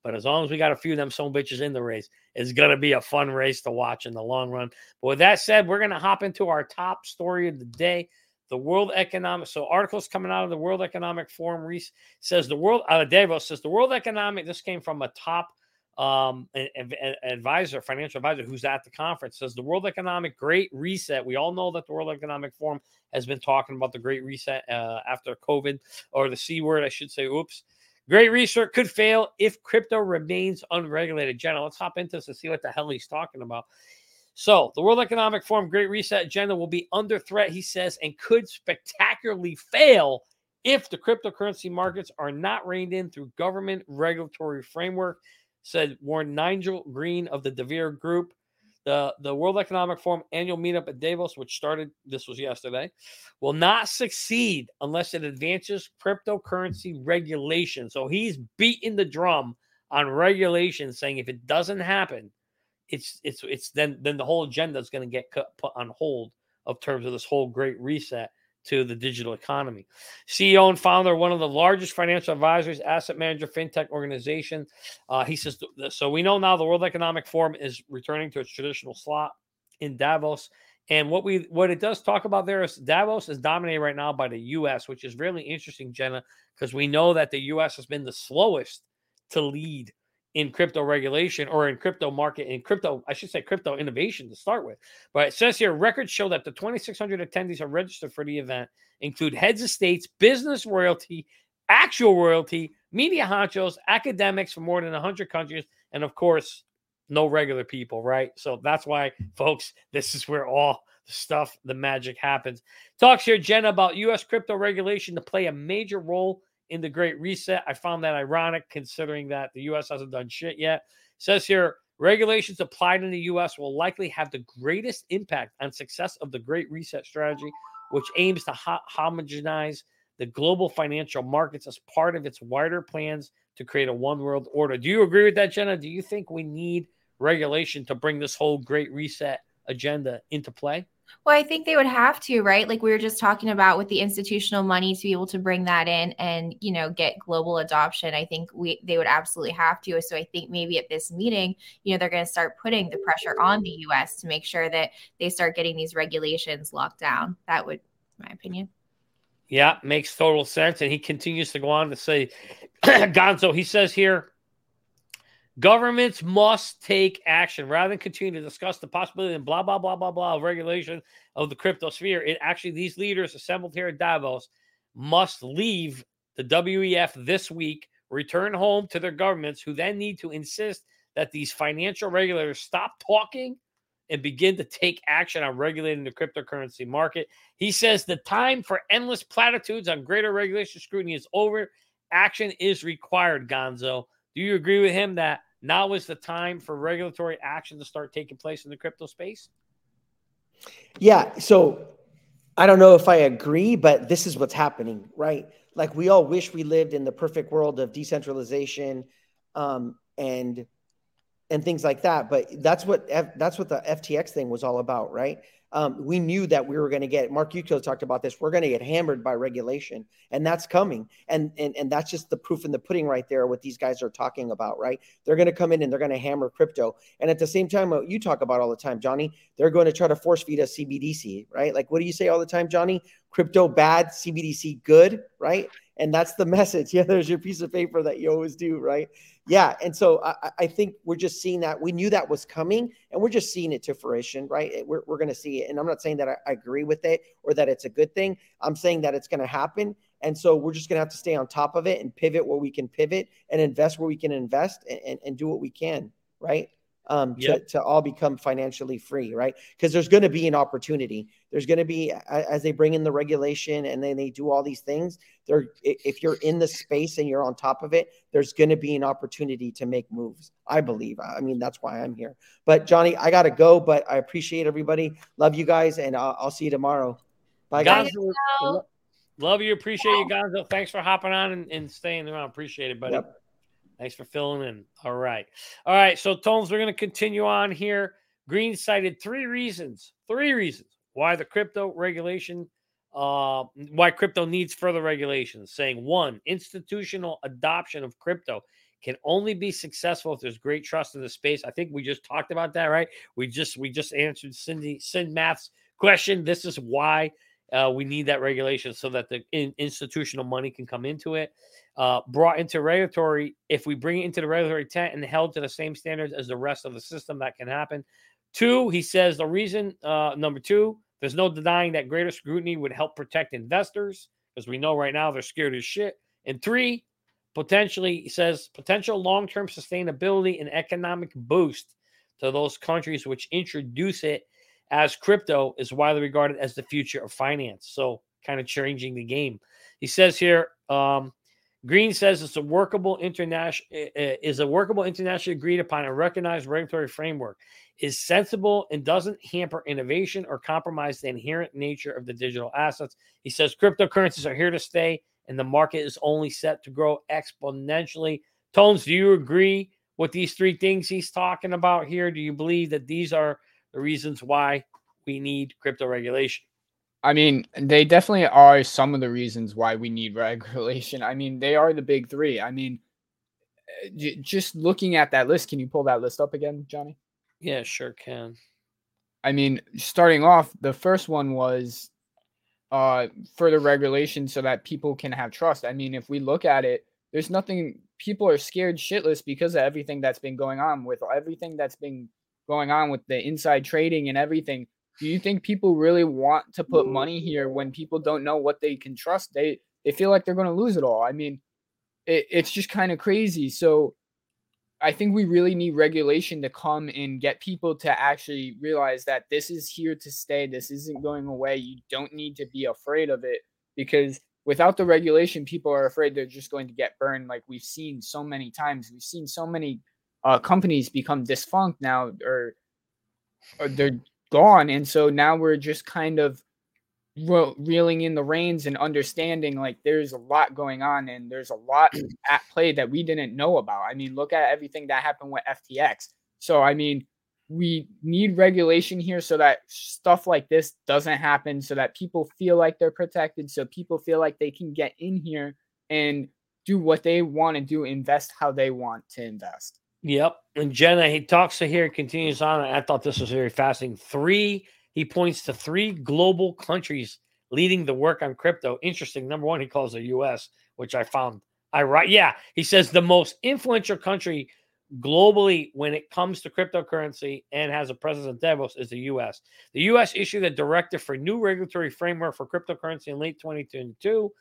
but as long as we got a few of them some bitches in the race, it's going to be a fun race to watch in the long run. But with that said, we're going to hop into our top story of the day. The World Economic so articles coming out of the World Economic Forum Reese says the world out of Davos says the World Economic. This came from a top um, an, an advisor, financial advisor who's at the conference says the World Economic Great Reset. We all know that the World Economic Forum has been talking about the Great Reset uh, after COVID, or the C word, I should say. Oops. Great Reset could fail if crypto remains unregulated. Jenna, let's hop into this and see what the hell he's talking about. So, the World Economic Forum Great Reset agenda will be under threat, he says, and could spectacularly fail if the cryptocurrency markets are not reined in through government regulatory framework said Warren Nigel Green of the deVere Group. The, the World Economic Forum annual meetup at Davos, which started, this was yesterday, will not succeed unless it advances cryptocurrency regulation. So he's beating the drum on regulation, saying if it doesn't happen, it's it's it's then then the whole agenda is going to get cut, put on hold of terms of this whole great reset to the digital economy. CEO and founder, one of the largest financial advisors, asset manager, fintech organization. Uh, he says, so we know now the World Economic Forum is returning to its traditional slot in Davos. And what we what it does talk about there is Davos is dominated right now by the U.S., which is really interesting, Jenna, because we know that the U.S. has been the slowest to lead in crypto regulation or in crypto market in crypto i should say crypto innovation to start with. But it says here records show that the 2600 attendees are registered for the event include heads of states business royalty actual royalty media honchos academics from more than 100 countries and of course no regular people right? So that's why folks this is where all the stuff the magic happens. Talks here jenna about us crypto regulation to play a major role in the Great Reset. I found that ironic considering that the U.S. hasn't done shit yet. It says here regulations applied in the U.S. will likely have the greatest impact on success of the Great Reset strategy, which aims to ho- homogenize the global financial markets as part of its wider plans to create a one world order. Do you agree with that, Jenna? Do you think we need regulation to bring this whole Great Reset agenda into play? Well, I think they would have to, right? Like we were just talking about with the institutional money to be able to bring that in and, you know, get global adoption. I think we they would absolutely have to. So I think maybe at this meeting, you know, they're going to start putting the pressure on the US to make sure that they start getting these regulations locked down. That would my opinion. Yeah, makes total sense. And he continues to go on to say, *coughs* Gonzo, he says here, Governments must take action rather than continue to discuss the possibility and blah, blah, blah, blah, blah of regulation of the crypto sphere. It actually, these leaders assembled here at Davos must leave the WEF this week, return home to their governments, who then need to insist that these financial regulators stop talking and begin to take action on regulating the cryptocurrency market. He says the time for endless platitudes on greater regulation scrutiny is over. Action is required, Gonzo. Do you agree with him that now is the time for regulatory action to start taking place in the crypto space? Yeah. So I don't know if I agree, but this is what's happening, right? Like we all wish we lived in the perfect world of decentralization um, and and things like that. But that's what F, that's what the FTX thing was all about, right? Um, we knew that we were going to get mark Yusko talked about this we're going to get hammered by regulation and that's coming. And, and and that's just the proof in the pudding right there what these guys are talking about right? They're going to come in and they're going to hammer crypto. And at the same time what you talk about all the time johnny they're going to try to force feed us cbdc right? Like what do you say all the time johnny? Crypto bad cbdc good right and that's the *laughs* message. Yeah there's your piece of paper that you always do right? Yeah and so I, I, think we're just seeing that. We knew that was coming and we're just seeing it to fruition right? We're, we're going to see it. And i'm not saying that I, I, agree with it or that it's a good thing. I'm saying that it's going to happen. And so we're just going to have to stay on top of it and pivot where we can pivot and invest where we can invest and, and, and do what we can right um, to, Yep. to all become financially free, right? Because there's going to be an opportunity. There's going to be as they bring in the regulation and then they do all these things. There, if you're in the space and you're on top of it, there's going to be an opportunity to make moves. I believe. I mean, that's why I'm here. But Johnny, I got to go. But I appreciate everybody. Love you guys, and I'll, I'll see you tomorrow. Bye, guys. Love you. Appreciate you, Gonzo. Thanks for hopping on and, and staying around. Appreciate it, buddy. Yep. Thanks for filling in. All right. All right. So, Tones, we're going to continue on here. Green cited three reasons, three reasons why the crypto regulation, uh, why crypto needs further regulations, saying one, institutional adoption of crypto can only be successful if there's great trust in the space. I think we just talked about that, right? We just we just answered Cindy Cindy Math's question. This is why uh, we need that regulation so that the in, institutional money can come into it. Uh, brought into regulatory, if we bring it into the regulatory tent and held to the same standards as the rest of the system, that can happen. Two, he says the reason, uh, number two, there's no denying that greater scrutiny would help protect investors because we know right now they're scared as shit. And three, potentially, he says, potential long term sustainability and economic boost to those countries which introduce it as crypto is widely regarded as the future of finance. So, kind of changing the game. He says here, um, Green says it's a workable international is a workable internationally agreed upon and recognized regulatory framework is sensible and doesn't hamper innovation or compromise the inherent nature of the digital assets. He says cryptocurrencies are here to stay and the market is only set to grow exponentially. Tones, do you agree with these three things he's talking about here? Do you believe that these are the reasons why we need crypto regulation? I mean, they definitely are some of the reasons why we need *laughs* regulation. I mean, they are the big three. I mean, uh, j- just looking at that list, can you pull that list up again, Johnny? Yeah, sure can. I mean, starting off, the first one was uh further regulation so that people can have trust. I mean, if we look at it, there's nothing people are scared shitless because of everything that's been going on with everything that's been going on with the inside trading and everything. Do you think people really want to put money here when people don't know what they can trust? They they feel like they're going to lose it all. I mean, it, it's just kind of crazy. So I think we really need regulation to come and get people to actually realize that this is here to stay. This isn't going away. You don't need to be afraid of it because without the regulation, people are afraid they're just going to get burned. Like we've seen so many times. We've seen so many uh, companies become defunct now, or, or they're gone, and so now we're just kind of re- reeling in the reins and understanding like there's a lot going on and there's a lot *clears throat* at play that we didn't know about. I mean, look at everything that happened with FTX. So, I mean, we need regulation here so that stuff like this doesn't happen, so that people feel like they're protected, so people feel like they can get in here and do what they want to do, invest how they want to invest. Yep. And Jenna, he talks to here, continues on. I thought this was very fascinating. Three, he points to three global countries leading the work on crypto. Interesting. Number one, he calls the US, which I found I right. Yeah. He says the most influential country globally when it comes to cryptocurrency and has a presence in Davos is the US. The US issued a directive for new regulatory framework for cryptocurrency in late 2022,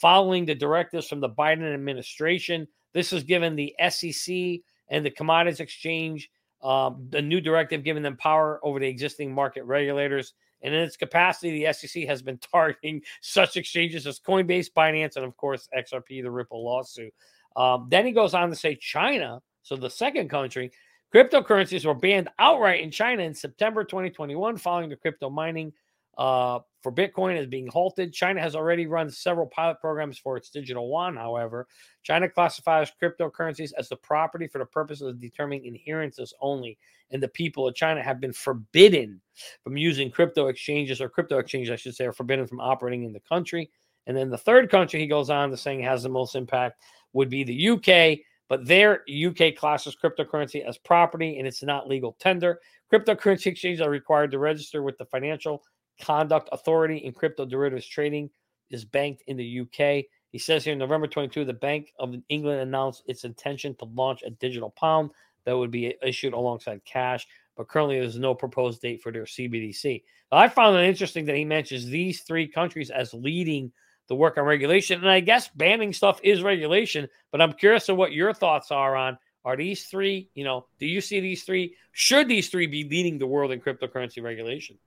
following the directives from the Biden administration. This has given the SEC and the Commodities Exchange um, the new directive giving them power over the existing market regulators. And in its capacity, the SEC has been *laughs* targeting such exchanges as Coinbase, Binance, and of course, XRP, the Ripple lawsuit. Um, then he goes on to say China, so the second country, cryptocurrencies were banned outright in China in September 2021 following the crypto mining uh, for Bitcoin is being halted. China has already run several pilot programs for its digital yuan. However, China classifies cryptocurrencies as the property for the purpose of determining inherences only, and the people of China have been forbidden from using crypto exchanges or crypto exchanges, I should say, are forbidden from operating in the country. And then the third country he goes on to saying has the most impact would be the UK, but their UK classes cryptocurrency as property and it's not legal tender. Cryptocurrency exchanges are required to register with the Financial Conduct Authority in crypto derivatives trading is banked in the UK. He says here, in November 22, the Bank of England announced its intention to launch a digital pound that would be issued alongside cash, but currently there's no proposed date for their CBDC. Now, I found it interesting that he mentions these three countries as leading the work on regulation. And I guess banning stuff is regulation, but I'm curious of what your thoughts are on Are these three, you know, do you see these three? Should these three be leading the world in cryptocurrency regulation?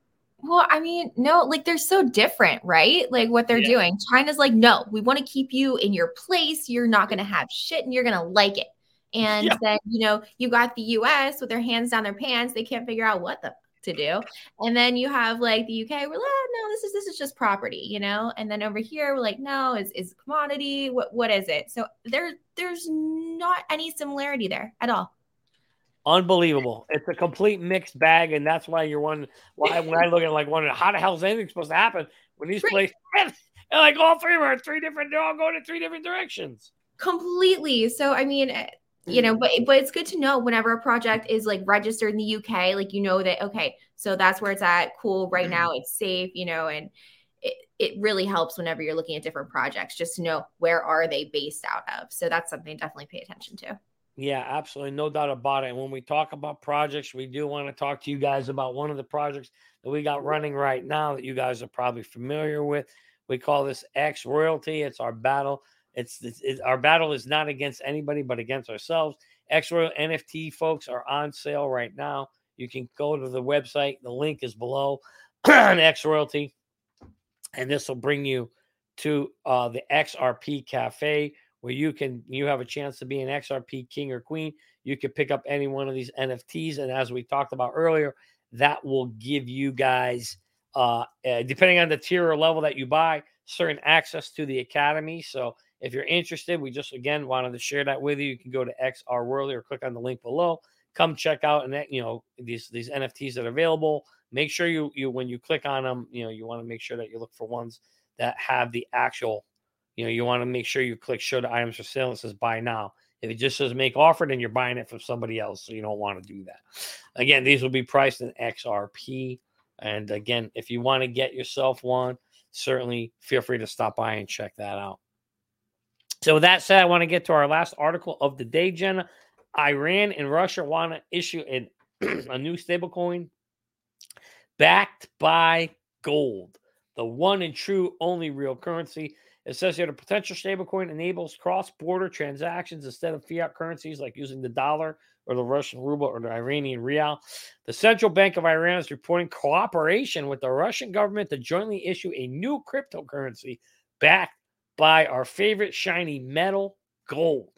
Well, I mean, no, like they're so different, right? Like what they're Yeah. doing. China's like, no, we want to keep you in your place. You're not going to have shit and you're going to like it. And Yeah. then, you know, you got the US with their hands down their pants. They can't figure out what the to do. And then you have like the UK, we're like, oh, no, this is this is just property, you know? And then over here, we're like, no, is is commodity? What what is it? So there there's not any similarity there at all. Unbelievable. It's a complete mixed bag, and that's why you're one. Why when I look at like wondering how the hell is anything supposed to happen when these Right. places *laughs* and like all three are three different, they're all going in three different directions. completely so i mean eh, you know but but it's good to know whenever a project is like registered in the uk like you know that okay so that's where it's at cool right now it's safe you know and it, it really helps whenever you're looking at different projects just to know where are they based out of so that's something to definitely pay attention to Yeah, absolutely. No doubt about it. And when we talk about projects, we do want to talk to you guys about one of the projects that we got running right now that you guys are probably familiar with. We call this X Royalty. It's our battle. It's, it's, it's our battle is not against anybody but against ourselves. X Royal NFT folks are on sale right now. You can go to the website. The link is below *clears throat* on X Royalty, and this will bring you to uh, the XRP Cafe where you can you have a chance to be an XRP king or queen. You can pick up any one of these NFTs, and as we talked about earlier, that will give you guys, uh, uh, depending on the tier or level that you buy, certain access to the academy. So if you're interested, we just again wanted to share that with you. You can go to XR World or click on the link below. Come check out and that you know these these NFTs that are available. Make sure you you when you click on them, you know you want to make sure that you look for ones that have the actual you know, you want to make sure you click show the items for sale. It says buy now. If it just says make offer, then you're buying it from somebody else. So you don't want to do that. Again, these will be priced in XRP. And again, if you want to get yourself one, certainly feel free to stop by and check that out. So, with that said, I want to get to our last article of the day, Jenna. Iran and Russia want to issue an, *clears throat* a new stablecoin backed by gold, the one and true only real currency. It says here the potential stablecoin enables cross-border transactions instead of fiat currencies like using the dollar or the Russian ruble or the Iranian rial. The Central Bank of Iran is reporting cooperation with the Russian government to jointly issue a new cryptocurrency backed by our favorite shiny metal, gold.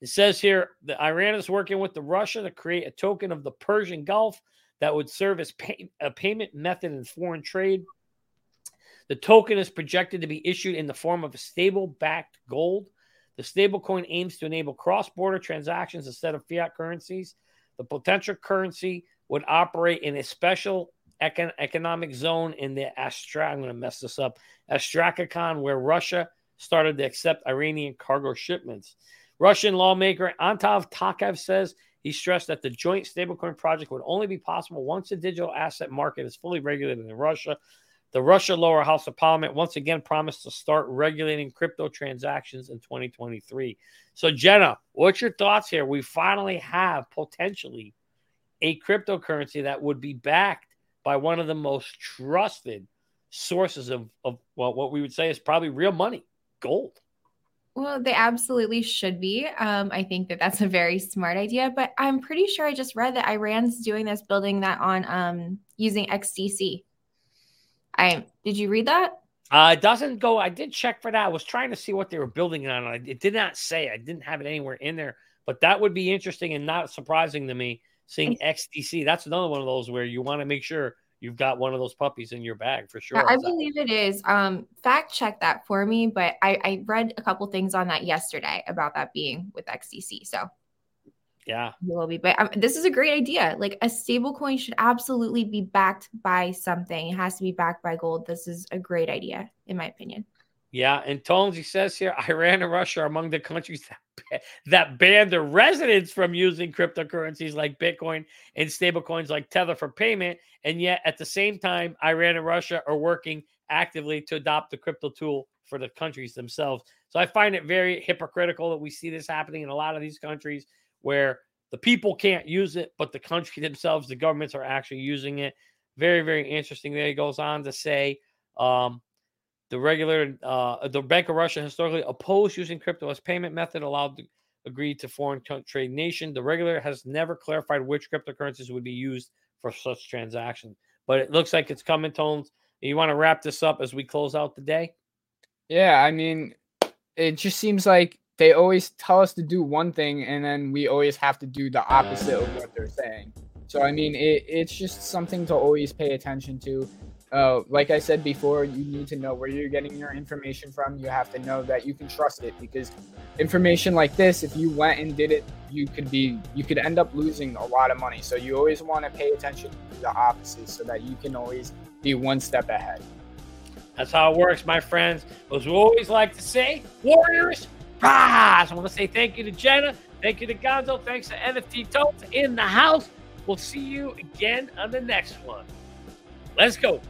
It says here that Iran is working with the Russia to create a token of the Persian Gulf that would serve as pay- a payment method in foreign trade. The token is projected to be issued in the form of a stable backed gold. The stablecoin aims to enable cross border transactions instead of fiat currencies. The potential currency would operate in a special econ- economic zone in the Astra. I'm going to mess this up. Astrakhan, where Russia started to accept Iranian cargo shipments. Russian lawmaker Anton Tkachev says he stressed that the joint stablecoin project would only be possible once the digital asset market is fully regulated in Russia. The Russia lower house of parliament once again promised to start regulating crypto transactions in 2023. So, Jenna, what's your thoughts here? We finally have potentially a cryptocurrency that would be backed by one of the most trusted sources of, of well, what we would say is probably real money, gold. Well, they absolutely should be. Um, I think that that's a very smart idea, but I'm pretty sure I just read that Iran's doing this, building that on um, using XDC. I did you read that? Uh, it doesn't go. I did check for that. I was trying to see what they were building it on. It did not say. I didn't have it anywhere in there, but that would be interesting and not surprising to me. Seeing XDC, that's another one of those where you want to make sure you've got one of those puppies in your bag for sure. Yeah, I believe it is. Um, fact check that for me, but I, I read a couple things on that yesterday about that being with XDC. So yeah, it will be. But um, this is a great idea. Like a stable coin should absolutely be backed by something. It has to be backed by gold. This is a great idea, in my opinion. Yeah, and Tones, he says here, *laughs* Iran and Russia are among the countries that, that banned their residents from using cryptocurrencies like Bitcoin and stablecoins like Tether for payment. And yet, at the same time, Iran and Russia are working actively to adopt the crypto tool for the countries themselves. So I find it very hypocritical that we see this happening in a lot of these countries where the people can't use it, but the country themselves, the governments are actually using it. Very, very interesting. There he goes on to say, um, the regular uh, the Bank of Russia historically opposed using crypto as payment method, allowed the, agreed to foreign trade nation. The regulator has never clarified which cryptocurrencies would be used for such transactions, but it looks like it's coming. Tones, you want to wrap this up as we close out the day? Yeah, I mean, it just seems like they always tell us to do one thing, and then we always have to do the opposite of what they're saying. So I mean, it, it's just something to always pay attention to. Uh, like I said before, you need to know where you're getting your information from. You have to know that you can trust it because information like this, if you went and did it, you could be you could end up losing a lot of money. So you always want to pay attention to the opposite so that you can always be one step ahead. That's how it works, my friends. As we always like to say, Warriors, rise! I want to say thank you to Jenna, thank you to Gonzo, thanks to NFT Tones in the house. We'll see you again on the next one. Let's go.